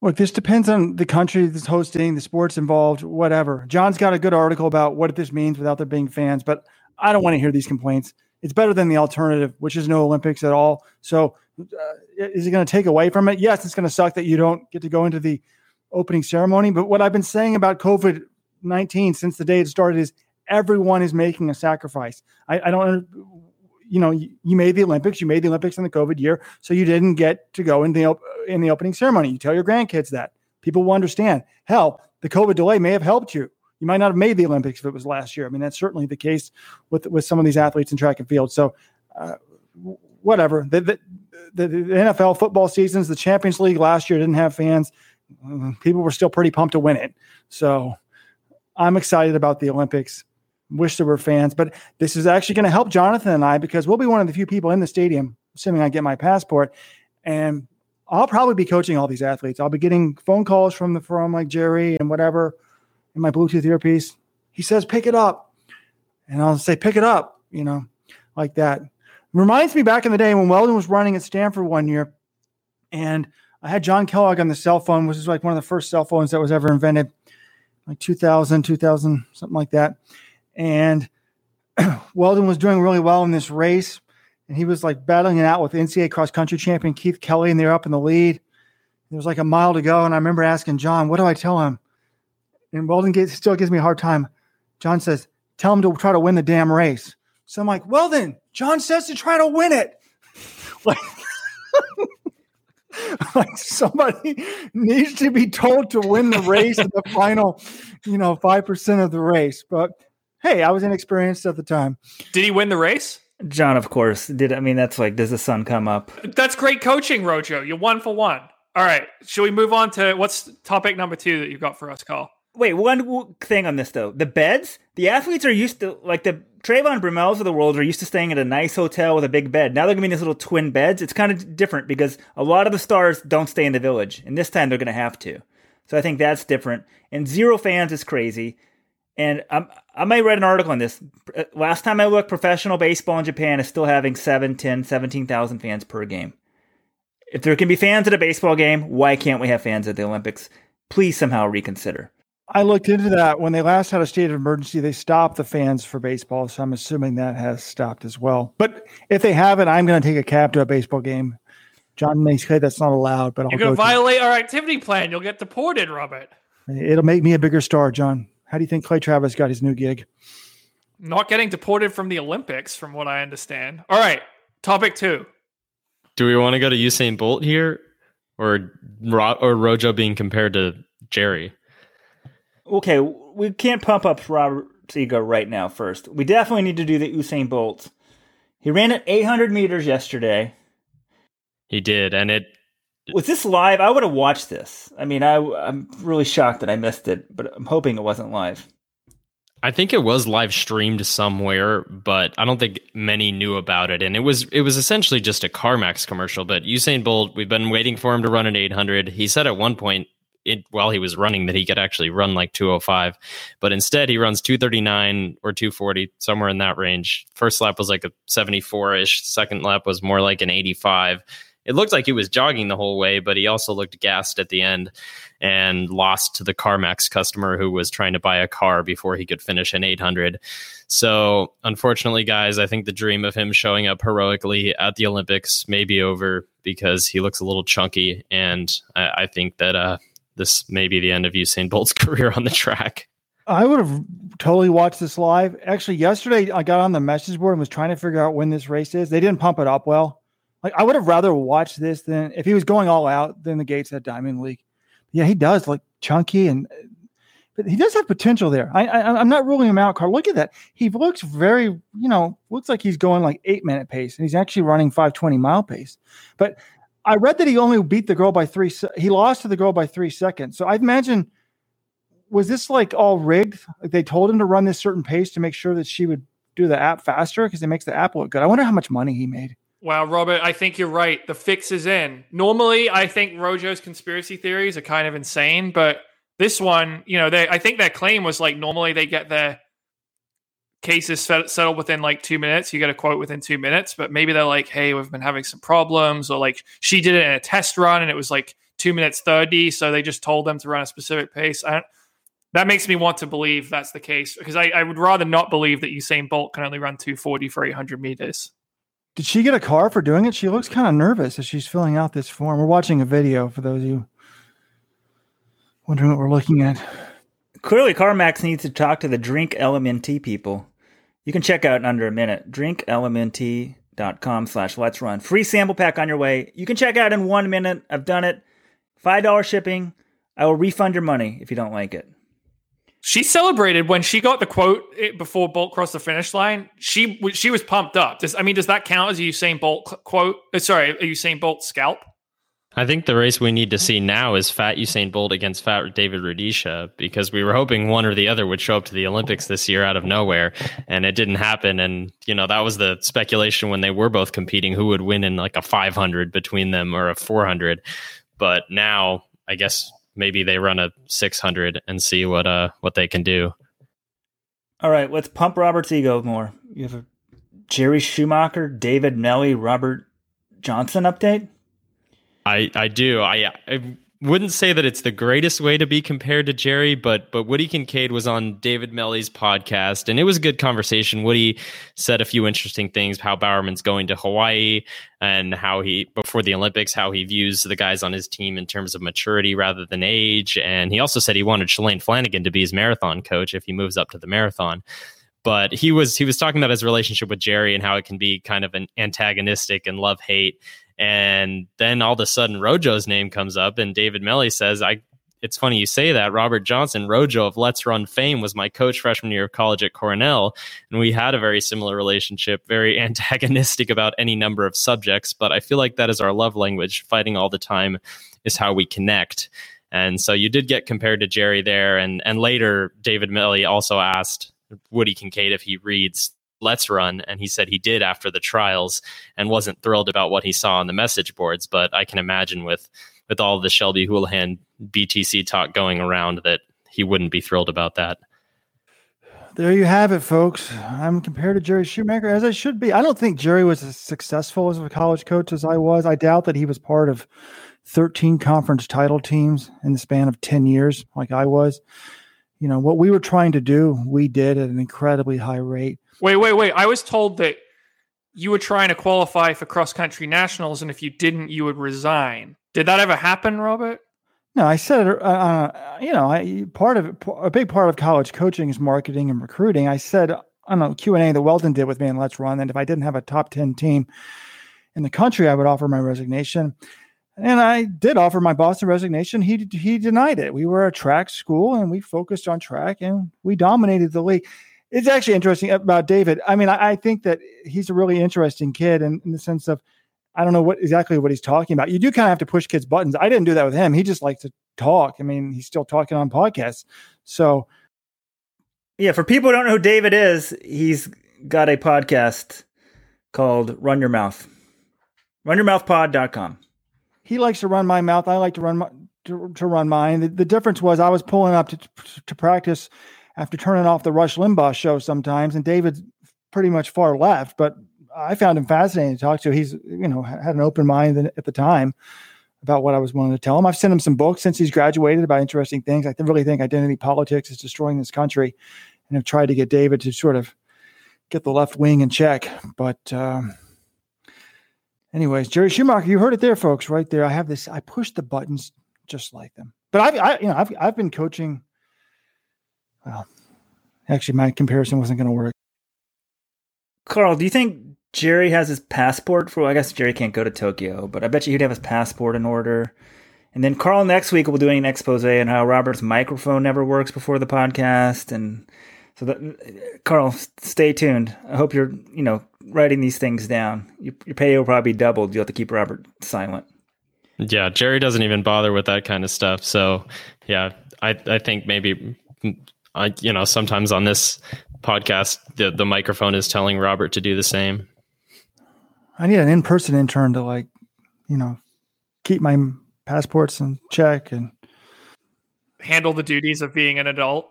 Look, this depends on the country that's hosting, the sports involved, whatever. John's got a good article about what this means without there being fans, but I don't want to hear these complaints. It's better than the alternative, which is no Olympics at all. So, uh, is it going to take away from it? Yes, it's going to suck that you don't get to go into the opening ceremony. But what I've been saying about COVID 19 since the day it started is everyone is making a sacrifice. I, I don't, you know, you, you, made the Olympics, you made the Olympics in the COVID year, so you didn't get to go in the in the opening ceremony. You tell your grandkids that people will understand. Hell, the COVID delay may have helped you. You might not have made the Olympics if it was last year. I mean, that's certainly the case with with some of these athletes in track and field. So, uh, whatever. The, the, the, NFL football seasons, the Champions League last year didn't have fans. People were still pretty pumped to win it. So, I'm excited about the Olympics. Wish there were fans, but this is actually going to help Jonathan and I because we'll be one of the few people in the stadium, assuming I get my passport. And I'll probably be coaching all these athletes. I'll be getting phone calls from the from like Jerry and whatever in my Bluetooth earpiece. He says, pick it up. And I'll say, pick it up, you know, like that. Reminds me back in the day when Weldon was running at Stanford one year. And I had John Kellogg on the cell phone, which is like one of the first cell phones that was ever invented, like 2000, 2000, something like that. And Weldon was doing really well in this race. And he was like battling it out with NCAA cross country champion Keith Kelly, and they're up in the lead. There was like a mile to go. And I remember asking John, what do I tell him? and Weldon gets, still gives me a hard time. John says, "Tell him to try to win the damn race." So I'm like, "Well then, John says to try to win it." like, like somebody needs to be told to win the race in the final, you know, five percent of the race. But hey, I was inexperienced at the time. Did he win the race? John, of course, did. I mean, that's like, does the sun come up? That's great coaching, Rojo. You're one for one. All right. Should we move on to what's topic number two that you've got for us, Carl? Wait, one thing on this though. The beds, the athletes are used to like the Trayvon Bromell's of the world are used to staying at a nice hotel with a big bed. Now they're gonna be in these little twin beds. It's kind of different because a lot of the stars don't stay in the village, and this time they're gonna have to. So I think that's different. And zero fans is crazy. And I'm, I might write an article on this. Uh, last time I looked, professional baseball in Japan is still having 7, 10, 17,000 fans per game. If there can be fans at a baseball game, why can't we have fans at the Olympics? Please somehow reconsider. I looked into that when they last had a state of emergency. They stopped the fans for baseball, so I'm assuming that has stopped as well. But if they haven't, I'm going to take a cab to a baseball game. John may say that's not allowed, but you're going to violate our activity plan. You'll get deported, Robert. It'll make me a bigger star, John. How do you think Clay Travis got his new gig? Not getting deported from the Olympics, from what I understand. All right, topic two. Do we want to go to Usain Bolt here, or or Rojo being compared to Jerry? okay, we can't pump up Robert's ego right now. First, we definitely need to do the Usain Bolt. He ran at 800 meters yesterday. He did, and it was this live. I would have watched this. I mean, I I'm really shocked that I missed it, but I'm hoping it wasn't live. I think it was live streamed somewhere, but I don't think many knew about it. And it was it was essentially just a CarMax commercial. But Usain Bolt, we've been waiting for him to run an 800. He said at one point it, while he was running that he could actually run like 205 but instead he runs 239 or 240 somewhere in that range first lap was like a 74ish second lap was more like an 85 it looked like he was jogging the whole way but he also looked gassed at the end and lost to the carmax customer who was trying to buy a car before he could finish an 800 so unfortunately guys i think the dream of him showing up heroically at the olympics may be over because he looks a little chunky and i, I think that uh, this may be the end of Usain Bolt's career on the track. I would have totally watched this live. Actually, yesterday I got on the message board and was trying to figure out when this race is. They didn't pump it up well. Like I would have rather watched this than if he was going all out than the Gateshead Diamond League. Yeah, he does look chunky and but he does have potential there. I, I am not ruling him out, Carl. Look at that. He looks very, you know, looks like he's going like eight minute pace, and he's actually running 520 mile pace. But I read that he only beat the girl by three. He lost to the girl by three seconds. So I imagine, was this like all rigged? Like they told him to run this certain pace to make sure that she would do the app faster because it makes the app look good. I wonder how much money he made. Wow, Robert, I think you're right. The fix is in. Normally, I think Rojo's conspiracy theories are kind of insane, but this one, you know, they, I think their claim was like normally they get their cases settled within like two minutes. You get a quote within two minutes, but maybe they're like, "Hey, we've been having some problems," or like she did it in a test run and it was like two minutes thirty, so they just told them to run a specific pace. That makes me want to believe that's the case because I, I would rather not believe that Usain Bolt can only run 240 for 800 meters. Did she get a car for doing it? She looks kind of nervous as she's filling out this form. We're watching a video for those of you wondering what we're looking at. Clearly, CarMax needs to talk to the Drink LMNT people. You can check out in under a minute. DrinkLMNT.com slash let's run. Free sample pack on your way. You can check out in one minute. I've done it. $5 shipping. I will refund your money if you don't like it. She celebrated when she got the quote eh, before Bolt crossed the finish line. She she was pumped up. Does I mean does that count as a Usain Bolt quote? Uh, sorry, a Usain Bolt scalp? I think the race we need to see now is Fat Usain Bolt against Fat David Rudisha because we were hoping one or the other would show up to the Olympics this year out of nowhere, and it didn't happen. And you know that was the speculation when they were both competing who would win in like a 500 between them or a 400. But now I guess maybe they run a 600 and see what uh what they can do. All right, let's pump Robert's ego more. You have a Jerry Schumacher, David Melly, Robert Johnson update. I I do. I, I wouldn't say that it's the greatest way to be compared to Jerry, but but Woody Kincaid was on David Melly's podcast, and it was a good conversation. Woody said a few interesting things: how Bowerman's going to Hawaii, and how he before the Olympics, how he views the guys on his team in terms of maturity rather than age. And he also said he wanted Shalane Flanagan to be his marathon coach if he moves up to the marathon. But he was he was talking about his relationship with Jerry and how it can be kind of an antagonistic and love hate and then all of a sudden, Rojo's name comes up, and David Melly says, "I." It's funny you say that. Robert Johnson, Rojo of Let's Run fame, was my coach freshman year of college at Cornell, and we had a very similar relationship, very antagonistic about any number of subjects. But I feel like that is our love language. Fighting all the time is how we connect. And so you did get compared to Jerry there, and and later David Melly also asked Woody Kincaid if he reads let's run and he said he did after the trials and wasn't thrilled about what he saw on the message boards but i can imagine with with all the shelby houlihan btc talk going around that he wouldn't be thrilled about that. There you have it folks. I'm compared to jerry Schumacher as i should be. I don't think jerry was as successful as a college coach as i was. I doubt that he was part of 13 conference title teams in the span of 10 years like i was you know what we were trying to do we did at an incredibly high rate Wait, wait, wait. I was told that you were trying to qualify for cross country nationals, and if you didn't, you would resign. Did that ever happen, Robert? No, I said, uh, uh you know, I, part of it, a big part of college coaching is marketing and recruiting. I said on a Q and A that Weldon did with me and Let's Run, and if I didn't have a top ten team in the country, I would offer my resignation. And I did offer my boss a resignation. He he denied it. We were a track school, and we focused on track, and we dominated the league. It's actually interesting about David. I mean, I, I think that he's a really interesting kid in, in, the sense of I don't know what exactly what he's talking about. You do kind of have to push kids' buttons. I didn't do that with him. He just likes to talk. I mean, he's still talking on podcasts. So, yeah, for people who don't know who David is, he's got a podcast called Run Your Mouth. RunYourMouthPod.com. He likes to run my mouth. I like to run my, to, to run mine. The, the difference was I was pulling up to to practice after turning off the Rush Limbaugh show sometimes, and David's pretty much far left, but I found him fascinating to talk to. He's, you know, had an open mind at the time about what I was willing to tell him. I've sent him some books since he's graduated about interesting things. I really think identity politics is destroying this country, and have tried to get David to sort of get the left wing in check. But, um, anyways, Jerry Schumacher, you heard it there, folks, right there. I have this. I push the buttons just like them. But I've, I, you know, I've, I've been coaching well, actually, my comparison wasn't going to work. Carl, do you think Jerry has his passport for? Well, I guess Jerry can't go to Tokyo, but I bet you he'd have his passport in order. And then Carl next week will doing an expose on how Robert's microphone never works before the podcast, and so that, Carl, stay tuned. I hope you're you know writing these things down. Your, your pay will probably be doubled. You'll have to keep Robert silent. Yeah, Jerry doesn't even bother with that kind of stuff. So yeah, I I think maybe I, you know, sometimes on this podcast, the the microphone is telling Robert to do the same. I need an in person intern to like, you know, keep my passports in check and handle the duties of being an adult.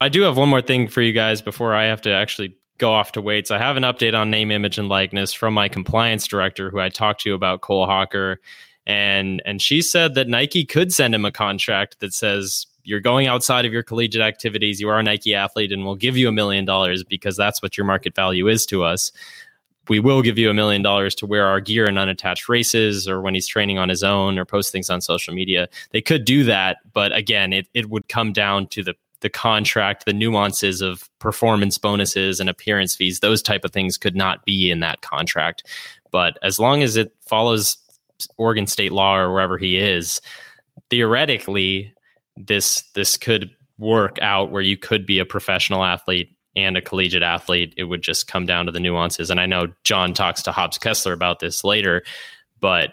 I do have one more thing for you guys before I have to actually go off to weights. I have an update on name, image, and likeness from my compliance director, who I talked to about Cole Hocker, and and she said that Nike could send him a contract that says you're going outside of your collegiate activities, you are a Nike athlete, and we'll give you a million dollars because that's what your market value is to us. We will give you a million dollars to wear our gear in unattached races or when he's training on his own or post things on social media. They could do that, but again, it, it would come down to the the contract, the nuances of performance bonuses and appearance fees, those type of things could not be in that contract. But as long as it follows Oregon state law or wherever he is, theoretically, this this could work out where you could be a professional athlete and a collegiate athlete. It would just come down to the nuances. And I know John talks to Hobbs Kessler about this later, but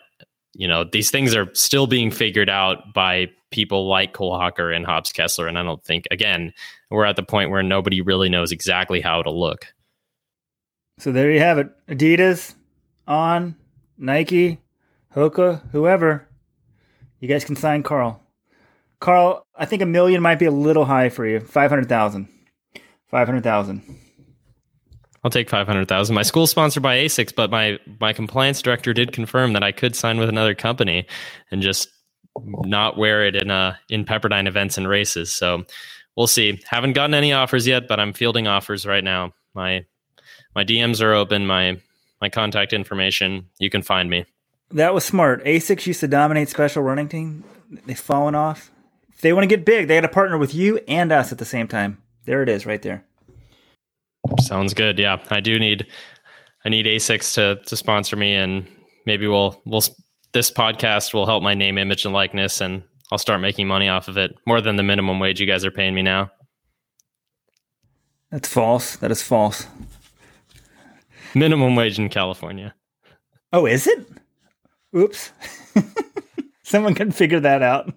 you know these things are still being figured out by people like Cole Hocker and Hobbs Kessler. And I don't think, again, we're at the point where nobody really knows exactly how it'll look. So there you have it. Adidas, On, Nike, Hoka, whoever. You guys can sign Carl. Carl, I think a million might be a little high for you. 500,000. 500,000. I'll take 500,000. My school's sponsored by ASICS, but my my compliance director did confirm that I could sign with another company and just not wear it in uh in Pepperdine events and races. So we'll see. Haven't gotten any offers yet, but I'm fielding offers right now. My my DMs are open. My my contact information. You can find me. That was smart. Asics used to dominate special running team. They've fallen off. If they want to get big, they got to partner with you and us at the same time. There it is, right there. Sounds good. Yeah, I do need I need Asics to to sponsor me, and maybe we'll we'll this podcast will help my name, image, and likeness, and I'll start making money off of it more than the minimum wage you guys are paying me now. That's false. That is false. Minimum wage in California. Oh, is it? Oops. Someone can figure that out.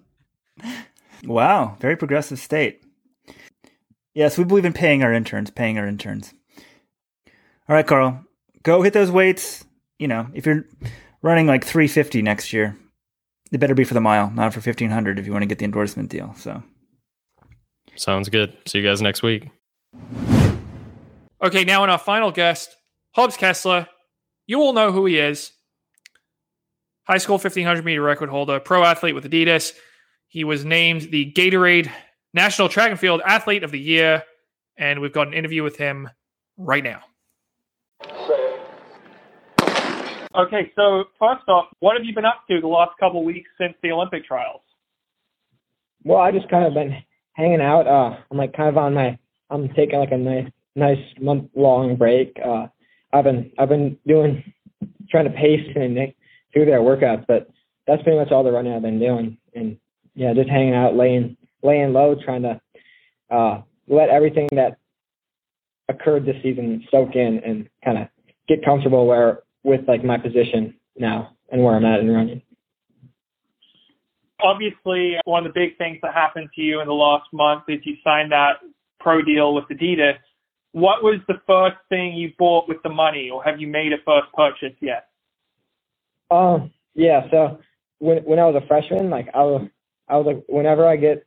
Wow, very progressive state. Yes, we believe in paying our interns, paying our interns. All right, Carl, go hit those weights. You know, if you're running like 350 next year. It better be for the mile, not for 1500 if you want to get the endorsement deal. So sounds good. See you guys next week. Okay, now in our final guest, Hobbs Kessler. You all know who he is. High school 1500 meter record holder, pro athlete with Adidas. He was named the Gatorade National Track and Field Athlete of the Year, and we've got an interview with him right now. Okay, so first off, what have you been up to the last couple of weeks since the Olympic trials? Well, I just kind of been hanging out. Uh, I'm like kind of on my, I'm taking like a nice, nice month long break. Uh, I've been, I've been doing, trying to pace and through their workouts, but that's pretty much all the running I've been doing. And yeah, just hanging out, laying, laying low, trying to uh, let everything that occurred this season soak in and kind of get comfortable where with like my position now and where I'm at in running. Obviously, one of the big things that happened to you in the last month is you signed that pro deal with Adidas. What was the first thing you bought with the money, or have you made a first purchase yet? Um, yeah. So when when I was a freshman, like I was, I was like, whenever I get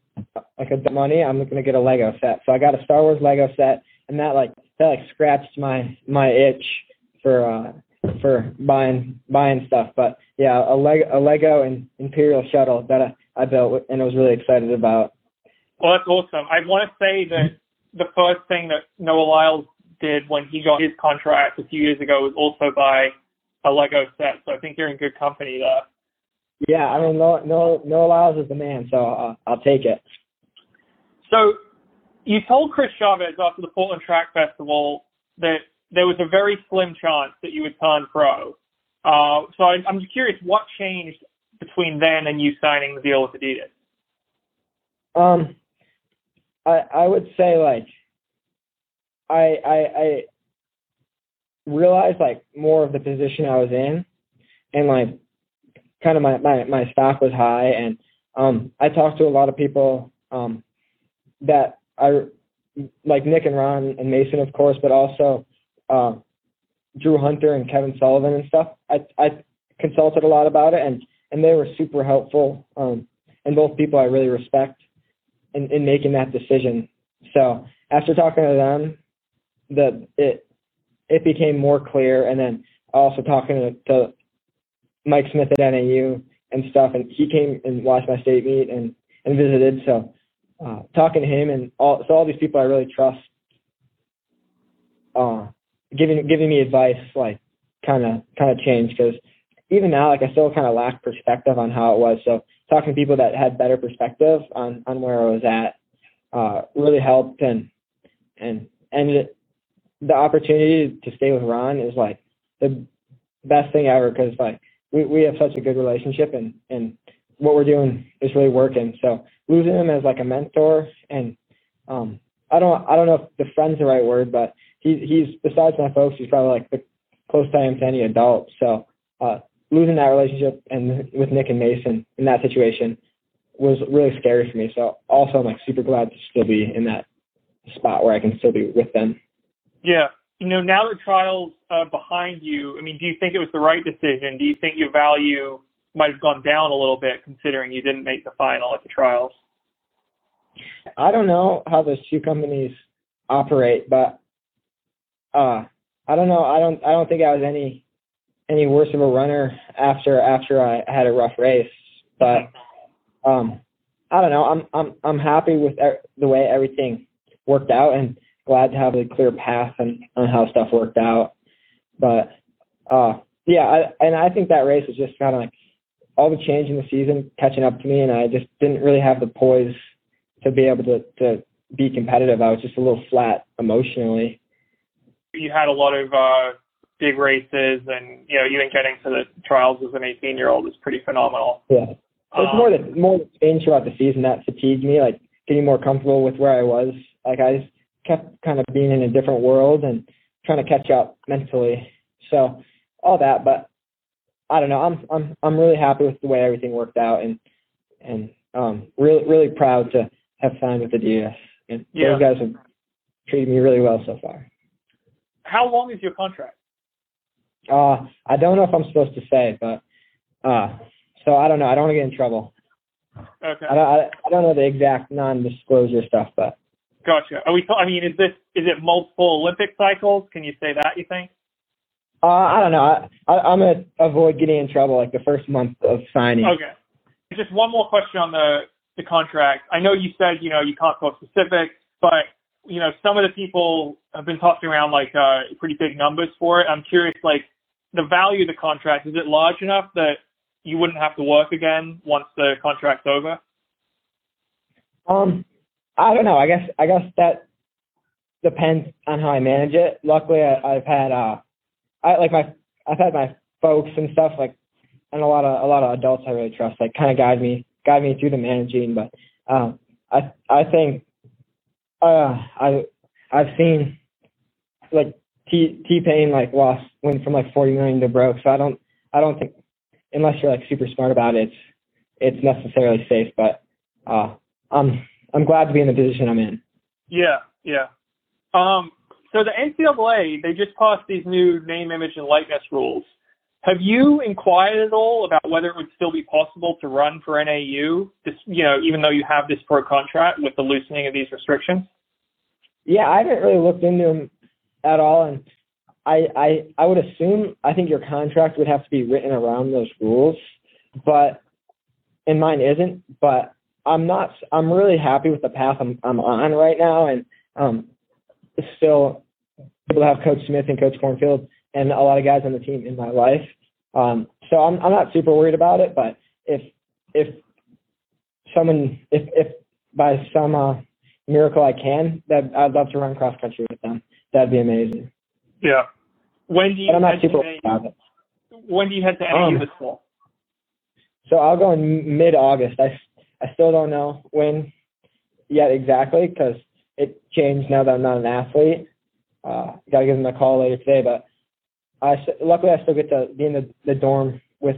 like a money, I'm gonna get a Lego set. So I got a Star Wars Lego set, and that like that like scratched my my itch for uh for buying buying stuff. But yeah, a Lego, a Lego and Imperial shuttle that I, I built and I was really excited about. Well, that's awesome. I want to say that the first thing that Noah Lyles did when he got his contract a few years ago was also buy a Lego set. So I think you're in good company there. Yeah, I mean, Noah, Noah, Noah Lyles is the man, so uh, I'll take it. So you told Chris Chavez after the Portland Track Festival that there was a very slim chance that you would turn pro. Uh, so I, I'm just curious, what changed between then and you signing the deal with Adidas? Um, I I would say like I I I realized like more of the position I was in, and like kind of my my my stock was high, and um I talked to a lot of people um that I like Nick and Ron and Mason of course, but also uh, Drew Hunter and Kevin Sullivan and stuff. I I consulted a lot about it, and and they were super helpful. Um, and both people I really respect in, in making that decision. So after talking to them, the it it became more clear, and then also talking to, to Mike Smith at NAU and stuff, and he came and watched my state meet and and visited. So uh, talking to him and all so all these people I really trust, uh, giving giving me advice like kind of kind of changed because even now like I still kind of lack perspective on how it was. So talking to people that had better perspective on on where I was at uh, really helped and and and the opportunity to stay with Ron is like the best thing ever because like we we have such a good relationship and and what we're doing is really working. So losing him as like a mentor and um I don't I don't know if the friend's the right word, but he's he's besides my folks, he's probably like the closest I am to any adult. So uh losing that relationship and with Nick and Mason in that situation was really scary for me. So also I'm like super glad to still be in that spot where I can still be with them. Yeah. You know, now the trials uh, behind you, I mean, do you think it was the right decision? Do you think your value might have gone down a little bit considering you didn't make the final at the trials? I don't know how those two companies operate, but uh I don't know. I don't I don't think I was any any worse of a runner after after I had a rough race, but um I don't know. I'm I'm I'm happy with er- the way everything worked out and glad to have a clear path on, on how stuff worked out. But uh yeah, I, and I think that race was just kind of like all the change in the season catching up to me, and I just didn't really have the poise to be able to to be competitive. I was just a little flat emotionally. You had a lot of uh, big races, and you know, even getting to the trials as an 18 year old is pretty phenomenal. Yeah, it's Um, more the more the change throughout the season that fatigued me, like getting more comfortable with where I was. Like I just kept kind of being in a different world and trying to catch up mentally. So all that, but I don't know. I'm I'm I'm really happy with the way everything worked out, and and um really really proud to have signed with adidas. And Yeah. those guys have treated me really well so far. How long is your contract? Uh, I don't know if I'm supposed to say, but uh, so I don't know. I don't want to get in trouble. Okay, I don't. I, I don't know the exact non-disclosure stuff, but gotcha. Are we? I mean, is this is it multiple Olympic cycles? Can you say that? You think? uh, I don't know. I, I I'm gonna avoid getting in trouble like the first month of signing. Okay. Just one more question on the the contract. I know you said you know you can't talk specifics, but you know some of the people have been tossing around like uh, pretty big numbers for it. I'm curious, like the value of the contract is it large enough that you wouldn't have to work again once the contract's over? Um, I don't know. I guess I guess that depends on how I manage it. Luckily, I, I've had uh, I like my I've had my folks and stuff like, and a lot of a lot of adults I really trust like kind of guide me guide me through the managing. But um, I I think uh I I've seen like T T Pain like lost went from like forty million to broke. So I don't I don't think unless you're like super smart about it, it's it's necessarily safe. But uh, I'm I'm glad to be in the position I'm in. Yeah, yeah. Um, so the NCAA they just passed these new name, image, and likeness rules. Have you inquired at all about whether it would still be possible to run for NAU, this, you know, even though you have this pro contract with the loosening of these restrictions? Yeah, I haven't really looked into them at all, and I I I would assume I think your contract would have to be written around those rules, but and mine isn't. But I'm not. I'm really happy with the path I'm I'm on right now, and um, still able to have Coach Smith and Coach Cornfield and a lot of guys on the team in my life. Um, so I'm I'm not super worried about it. But if if someone if if by some uh, miracle I can, that I'd love to run cross country with them. That'd be amazing. Yeah. When do you But I'm not to super worried about it. When do you head to NAU Um, this fall? So I'll go in mid August. I I still don't know when yet exactly because it changed now that I'm not an athlete. Uh, got to give them a call later today, but I luckily I still get to be in the, the dorm with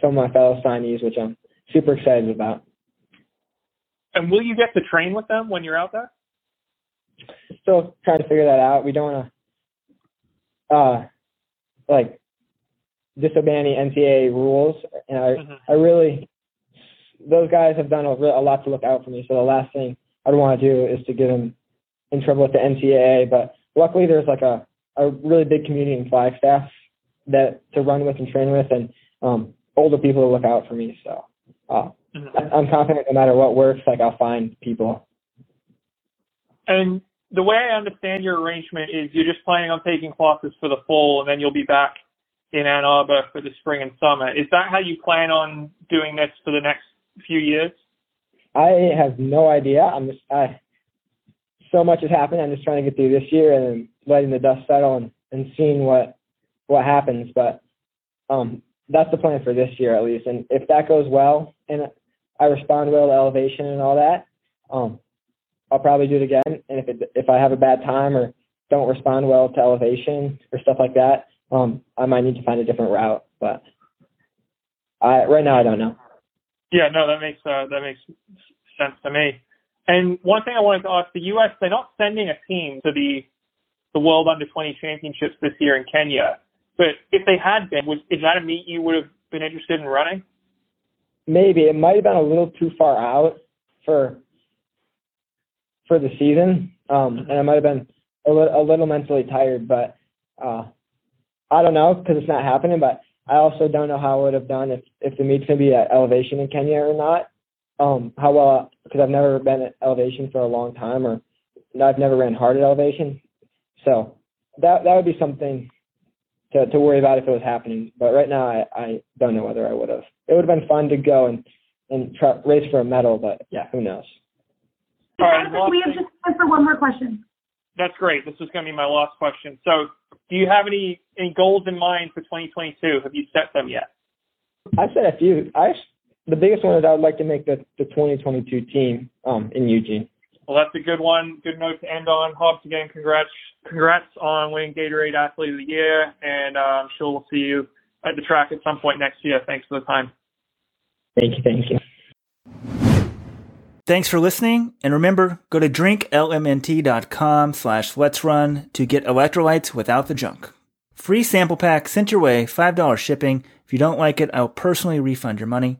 some of my fellow signees, which I'm super excited about. And will you get to train with them when you're out there? Still trying to figure that out. We don't want to uh like disobey any NCAA rules, and I Mhm. I really those guys have done a, a lot to look out for me. So the last thing I'd want to do is to get them in trouble with the NCAA. But luckily, there's like a a really big community in Flagstaff that to run with and train with, and um, older people to look out for me. So uh, I, I'm confident no matter what works, like I'll find people. And the way I understand your arrangement is you're just planning on taking classes for the fall, and then you'll be back in Ann Arbor for the spring and summer. Is that how you plan on doing this for the next few years? I have no idea. I'm just I so much has happened. I'm just trying to get through this year and letting the dust settle and, and seeing what what happens. But um that's the plan for this year at least. And if that goes well and I respond well to elevation and all that, um I'll probably do it again. And if it, if I have a bad time or don't respond well to elevation or stuff like that, um, I might need to find a different route. But I right now I don't know. Yeah, no, that makes uh, that makes sense to me. And one thing I wanted to ask: the U.S. they're not sending a team to the the World Under 20 Championships this year in Kenya. But if they had been, was is that a meet you would have been interested in running? Maybe it might have been a little too far out for for the season, um, and I might have been a little, a little mentally tired. But uh, I don't know because it's not happening. But I also don't know how I would have done if if the meet's gonna be at elevation in Kenya or not. Um, how well because I've never been at elevation for a long time, or I've never ran hard at elevation. So that that would be something to to worry about if it was happening. But right now, I I don't know whether I would have. It would have been fun to go and and try, race for a medal, but yeah, who knows. All right, I think we have just time for one more question. That's great. This is going to be my last question. So, do you have any any goals in mind for 2022? Have you set them yet? I set a few. I the biggest one is I would like to make the the 2022 team um in Eugene. Well, that's a good one. Good note to end on. Hobbs, again, congrats congrats on winning Gatorade Athlete of the Year, and uh, I'm sure we'll see you at the track at some point next year. Thanks for the time. Thank you. Thank you. Thanks for listening, and remember, go to drinklmnt.com slash let's run to get electrolytes without the junk. Free sample pack sent your way, $5 shipping. If you don't like it, I'll personally refund your money.